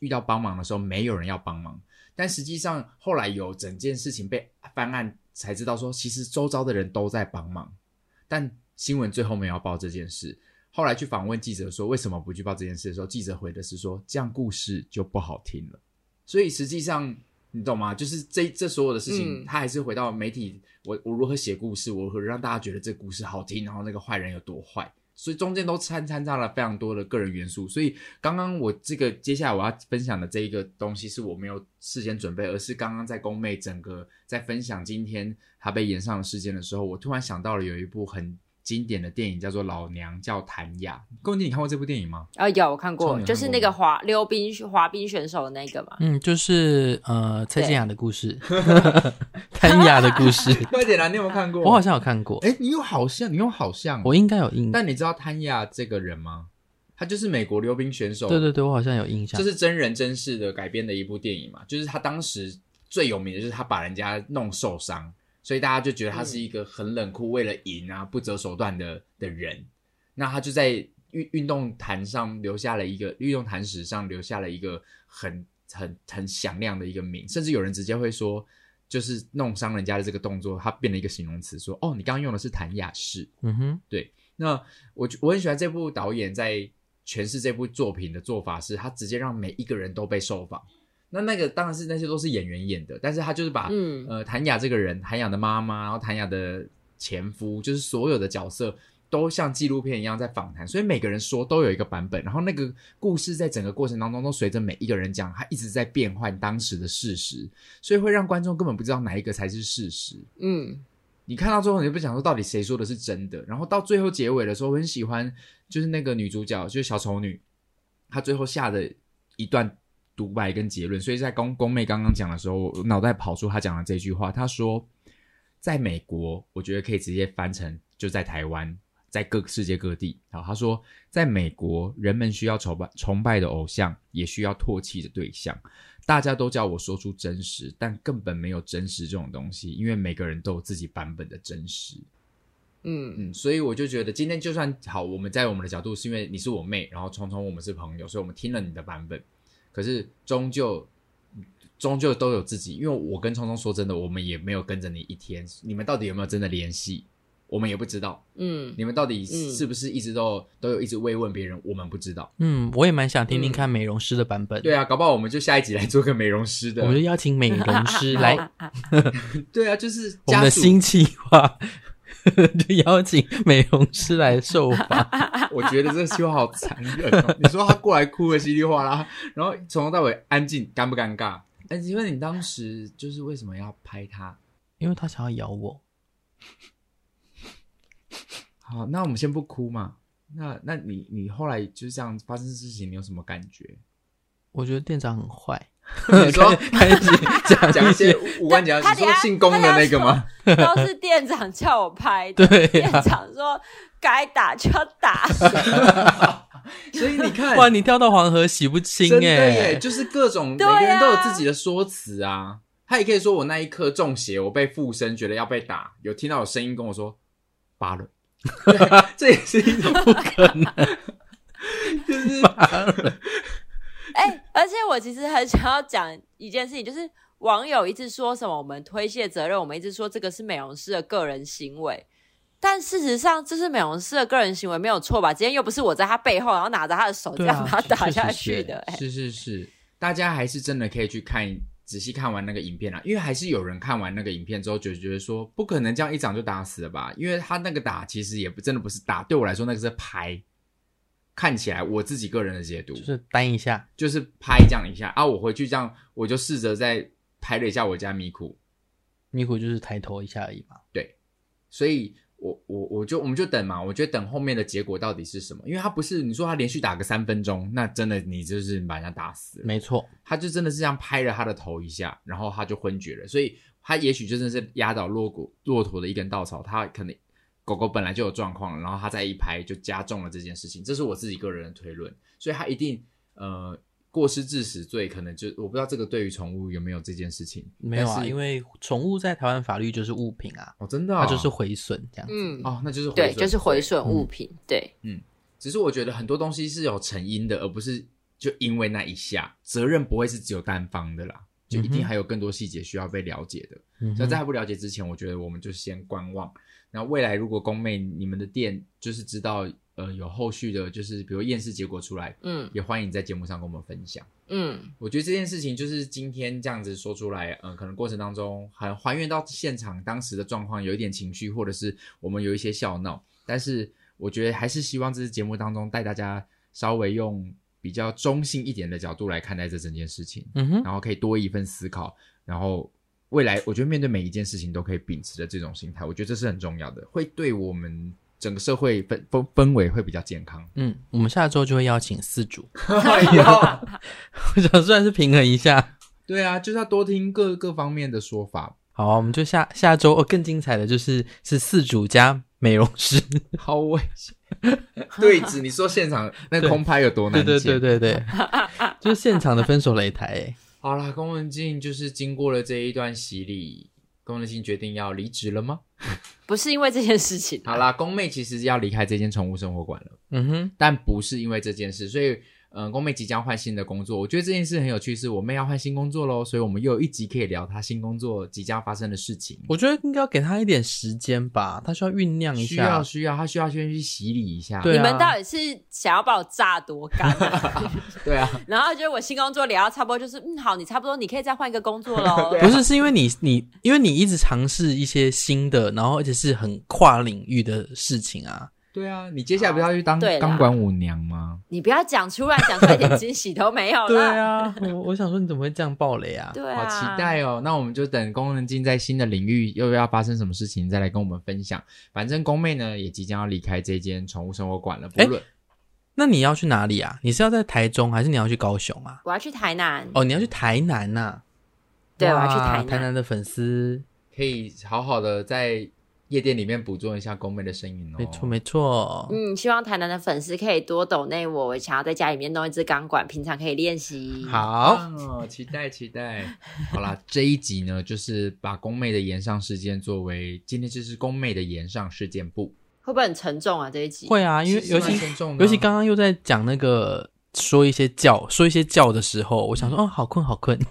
遇到帮忙的时候，没有人要帮忙。但实际上，后来有整件事情被翻案，才知道说，其实周遭的人都在帮忙。但新闻最后没有报这件事。后来去访问记者说，为什么不去报这件事的时候，记者回的是说，这样故事就不好听了。所以实际上，你懂吗？就是这这所有的事情，他、嗯、还是回到媒体，我我如何写故事，我如何让大家觉得这故事好听，然后那个坏人有多坏。所以中间都掺掺杂了非常多的个人元素。所以刚刚我这个接下来我要分享的这一个东西是我没有事先准备，而是刚刚在宫妹整个在分享今天她被延上的事件的时候，我突然想到了有一部很。经典的电影叫做《老娘叫谭雅》，公鸡，你看过这部电影吗？啊、哦，有我看过，就是那个滑溜冰滑冰选手的那个嘛。嗯，就是呃蔡健雅的故事，谭雅的故事。快点啦，你有没有看过？我好像有看过。哎，你有好像，你有好像，我应该有印象。但你知道谭雅这个人吗？他就是美国溜冰选手。对对对，我好像有印象。这是真人真事的改编的一部电影嘛？就是他当时最有名的就是他把人家弄受伤。所以大家就觉得他是一个很冷酷、为了赢啊不择手段的的人。那他就在运运动坛上留下了一个运动坛史上留下了一个很很很响亮的一个名，甚至有人直接会说，就是弄伤人家的这个动作，他变了一个形容词，说：“哦，你刚刚用的是谭雅士。”嗯哼，对。那我我很喜欢这部导演在诠释这部作品的做法，是他直接让每一个人都被受访。那那个当然是那些都是演员演的，但是他就是把、嗯、呃谭雅这个人，谭雅的妈妈，然后谭雅的前夫，就是所有的角色都像纪录片一样在访谈，所以每个人说都有一个版本，然后那个故事在整个过程当中都随着每一个人讲，他一直在变换当时的事实，所以会让观众根本不知道哪一个才是事实。嗯，你看到最后你就不想说到底谁说的是真的，然后到最后结尾的时候，我很喜欢就是那个女主角就是小丑女，她最后下的一段。独白跟结论，所以在宫宫妹刚刚讲的时候，我脑袋跑出她讲的这句话。她说，在美国，我觉得可以直接翻成就在台湾，在各世界各地。好，她说，在美国，人们需要崇拜崇拜的偶像，也需要唾弃的对象。大家都叫我说出真实，但根本没有真实这种东西，因为每个人都有自己版本的真实。嗯嗯，所以我就觉得今天就算好，我们在我们的角度是因为你是我妹，然后聪聪我们是朋友，所以我们听了你的版本。可是终究，终究都有自己。因为我跟聪聪说真的，我们也没有跟着你一天。你们到底有没有真的联系？我们也不知道。嗯，你们到底是不是一直都、嗯、都有一直慰问别人？我们不知道。嗯，我也蛮想听听看美容师的版本、嗯。对啊，搞不好我们就下一集来做个美容师的。我们就邀请美容师来。对啊，就是我们的新计划。就邀请美容师来受访，我觉得这个计划好残忍哦。你说他过来哭的稀里哗啦，然后从头到尾安静，尴不尴尬？哎，请问你当时就是为什么要拍他？因为他想要咬我。好，那我们先不哭嘛。那那你你后来就是这样发生事情，你有什么感觉？我觉得店长很坏。你说开始 讲讲一些无关紧要，你说姓龚的那个吗？都是店长叫我拍的。对、啊，店长说该打就要打。所以你看，哇，你跳到黄河洗不清哎、欸，就是各种、啊、每个人都有自己的说辞啊。他也可以说我那一刻中邪，我被附身，觉得要被打，有听到有声音跟我说八轮，这也是一种不可能，就是。哎、欸，而且我其实很想要讲一件事情，就是网友一直说什么我们推卸责任，我们一直说这个是美容师的个人行为，但事实上这是美容师的个人行为没有错吧？今天又不是我在他背后，然后拿着他的手这样把他打下去的。是是是，大家还是真的可以去看仔细看完那个影片啊，因为还是有人看完那个影片之后就觉得说不可能这样一掌就打死了吧？因为他那个打其实也不真的不是打，对我来说那个是拍。看起来我自己个人的解读就是单一下，就是拍这样一下啊！我回去这样，我就试着再拍了一下我家米库，米库就是抬头一下而已嘛。对，所以我我我就我们就等嘛，我觉得等后面的结果到底是什么？因为他不是你说他连续打个三分钟，那真的你就是把人家打死了。没错，他就真的是这样拍了他的头一下，然后他就昏厥了。所以他也许就真的是压倒骆驼骆驼的一根稻草，他可能。狗狗本来就有状况，然后它再一拍就加重了这件事情，这是我自己个人的推论，所以它一定呃过失致死罪，可能就我不知道这个对于宠物有没有这件事情，没有啊，因为宠物在台湾法律就是物品啊，哦真的、哦，它就是毁损这样子，嗯，哦那就是对，就是毁损物品，嗯、对，嗯，只是我觉得很多东西是有成因的，而不是就因为那一下，责任不会是只有单方的啦，就一定还有更多细节需要被了解的，嗯，所以在还不了解之前，我觉得我们就先观望。那未来如果宫妹你们的店就是知道呃有后续的，就是比如验尸结果出来，嗯，也欢迎在节目上跟我们分享，嗯，我觉得这件事情就是今天这样子说出来，嗯、呃，可能过程当中还还原到现场当时的状况，有一点情绪，或者是我们有一些笑闹，但是我觉得还是希望这次节目当中带大家稍微用比较中性一点的角度来看待这整件事情，嗯哼，然后可以多一份思考，然后未来我觉得面对每一件事情都可以秉持着这种心态，我觉得这是很重要的，会对我们整个社会氛氛氛围会比较健康。嗯，我们下周就会邀请四组 哎呦我想算是平衡一下。对啊，就是要多听各各方面的说法。好啊，我们就下下周哦，更精彩的就是是四组加美容师，好危险！对子，你说现场那空拍有多难？对对对对对，就是现场的分手擂台哎。好啦，宫文静就是经过了这一段洗礼，宫文静决定要离职了吗？不是因为这件事情。好啦，宫妹其实要离开这间宠物生活馆了，嗯哼，但不是因为这件事，所以。嗯，宫妹即将换新的工作，我觉得这件事很有趣，是我妹要换新工作喽，所以我们又有一集可以聊她新工作即将发生的事情。我觉得应该要给她一点时间吧，她需要酝酿一下，需要需要，她需要先去洗礼一下。对啊，你们到底是想要把我榨多干啊？对啊，然后觉得我新工作聊到差不多，就是嗯，好，你差不多你可以再换一个工作喽。不是，是因为你你因为你一直尝试一些新的，然后而且是很跨领域的事情啊。对啊，你接下来不是要去当钢管舞娘吗？你不要讲出来，讲出来一点惊喜都没有了。对啊，我我想说你怎么会这样暴雷啊？对啊，好期待哦！那我们就等龚文静在新的领域又要发生什么事情，再来跟我们分享。反正宫妹呢也即将要离开这间宠物生活馆了。不论，那你要去哪里啊？你是要在台中，还是你要去高雄啊？我要去台南。哦，你要去台南呐、啊？对，我要去台南。台南的粉丝可以好好的在。夜店里面捕捉一下宫妹的声音哦，没错没错。嗯，希望台南的粉丝可以多抖内我，我想要在家里面弄一支钢管，平常可以练习。好，哦，期待期待。好啦，这一集呢，就是把宫妹的延上事件作为今天这是宫妹的延上事件部，会不会很沉重啊？这一集会啊，因为尤其尤其刚刚又在讲那个说一些叫说一些叫的时候，我想说哦，好困好困。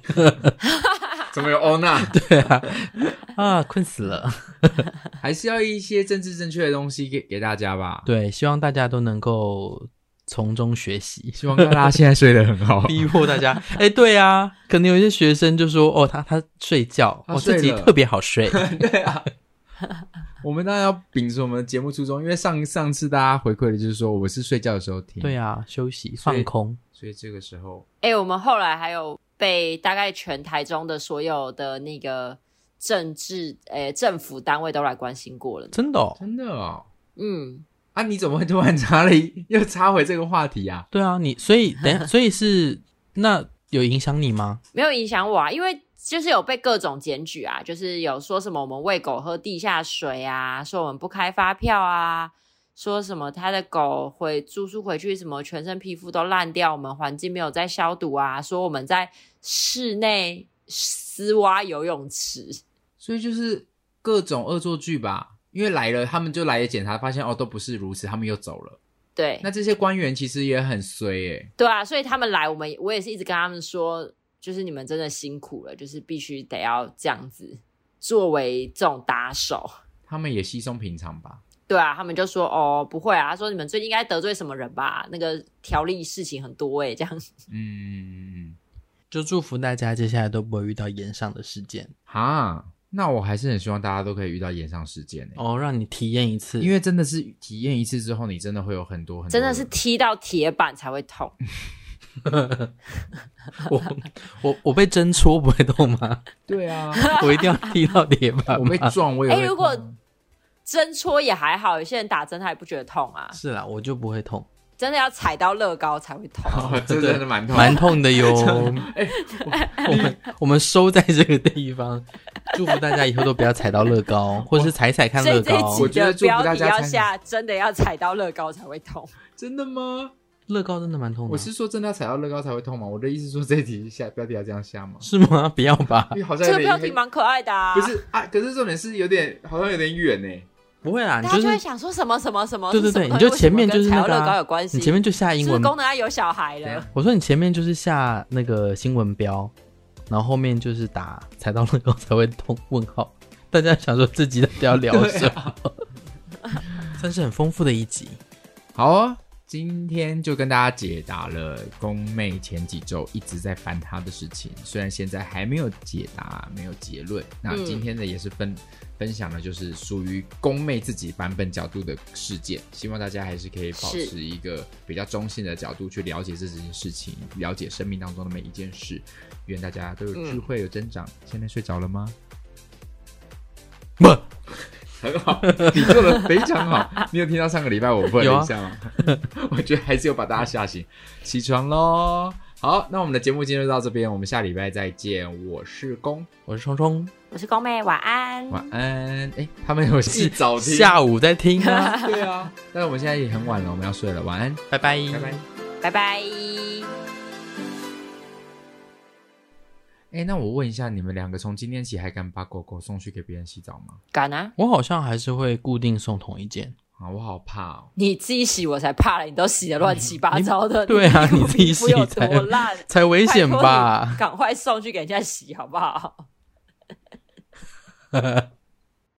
怎么有欧娜？对啊，啊，困死了，还是要一些政治正确的东西给给大家吧。对，希望大家都能够从中学习。希望大家现在睡得很好，逼迫大家。哎，对啊，可能有一些学生就说：“哦，他他睡觉，我、哦、自己特别好睡。”对啊，我们当然要秉持我们的节目初衷，因为上上次大家回馈的就是说，我是睡觉的时候听。对啊，休息放空所，所以这个时候，哎，我们后来还有。被大概全台中的所有的那个政治诶政府单位都来关心过了，真的哦，真的哦，嗯，啊，你怎么会突然插了 又插回这个话题啊？对啊，你所以等下，所以是那有影响你吗？没有影响我啊，因为就是有被各种检举啊，就是有说什么我们喂狗喝地下水啊，说我们不开发票啊。说什么他的狗回住宿回去，什么全身皮肤都烂掉，我们环境没有在消毒啊。说我们在室内私挖游泳池，所以就是各种恶作剧吧。因为来了，他们就来了检查，发现哦都不是如此，他们又走了。对，那这些官员其实也很衰诶。对啊，所以他们来，我们我也是一直跟他们说，就是你们真的辛苦了，就是必须得要这样子作为这种打手。他们也稀松平常吧。对啊，他们就说哦，不会啊，他说你们最近应该得罪什么人吧？那个条例事情很多诶，这样。嗯，就祝福大家接下来都不会遇到延上的事件哈，那我还是很希望大家都可以遇到延上事件哦，让你体验一次，因为真的是体验一次之后，你真的会有很多很多，真的是踢到铁板才会痛。我我我被针戳不会痛吗？对啊，我一定要踢到铁板。我被撞我也会痛。诶，如果针戳也还好，有些人打针他也不觉得痛啊。是啦，我就不会痛。真的要踩到乐高才会痛，哦、真的蛮痛，蛮痛的哟。欸、我们我们收在这个地方，祝福大家以后都不要踩到乐高，或者是踩踩看乐高。我觉得祝福大家要下真的要踩到乐高才会痛。真的吗？乐高真的蛮痛的。我是说真的要踩到乐高才会痛吗？我的意思是说这一题下标题要这样下吗？是吗？不要吧。好像这个标题蛮可爱的啊。不是啊，可是重点是有点好像有点远呢。不会啊，大家就会想说什么什么什么？对对对，你就前面就是那个乐高有关系，你前面就下英文功能啊有小孩了。我说你前面就是下那个新闻标，然后后面就是打踩到乐高才会通问号。大家想说自己到底要聊什么？算是很丰富的一集。好啊，今天就跟大家解答了宫妹前几周一直在烦她的事情，虽然现在还没有解答，没有结论。那今天呢，也是分、嗯、分享的，就是属于宫妹自己版本角度的事件。希望大家还是可以保持一个比较中性的角度去了解这件事情，了解生命当中的每一件事。愿大家都有智慧，有增长。嗯、现在睡着了吗？不。很好，你做的非常好。你有听到上个礼拜我问了一下吗？啊、我觉得还是有把大家吓醒，起床喽。好，那我们的节目今天就到这边，我们下礼拜再见。我是公，我是冲冲，我是公妹，晚安，晚安。哎，他们有戏早听，下午在听啊。对啊，但是我们现在也很晚了，我们要睡了。晚安，拜拜，拜拜，拜拜。哎，那我问一下，你们两个从今天起还敢把狗狗送去给别人洗澡吗？敢啊！我好像还是会固定送同一件啊，我好怕哦。你自己洗我才怕了，你都洗的乱七八糟的。对啊，你自己洗才 才危险吧？赶快送去给人家洗好不好？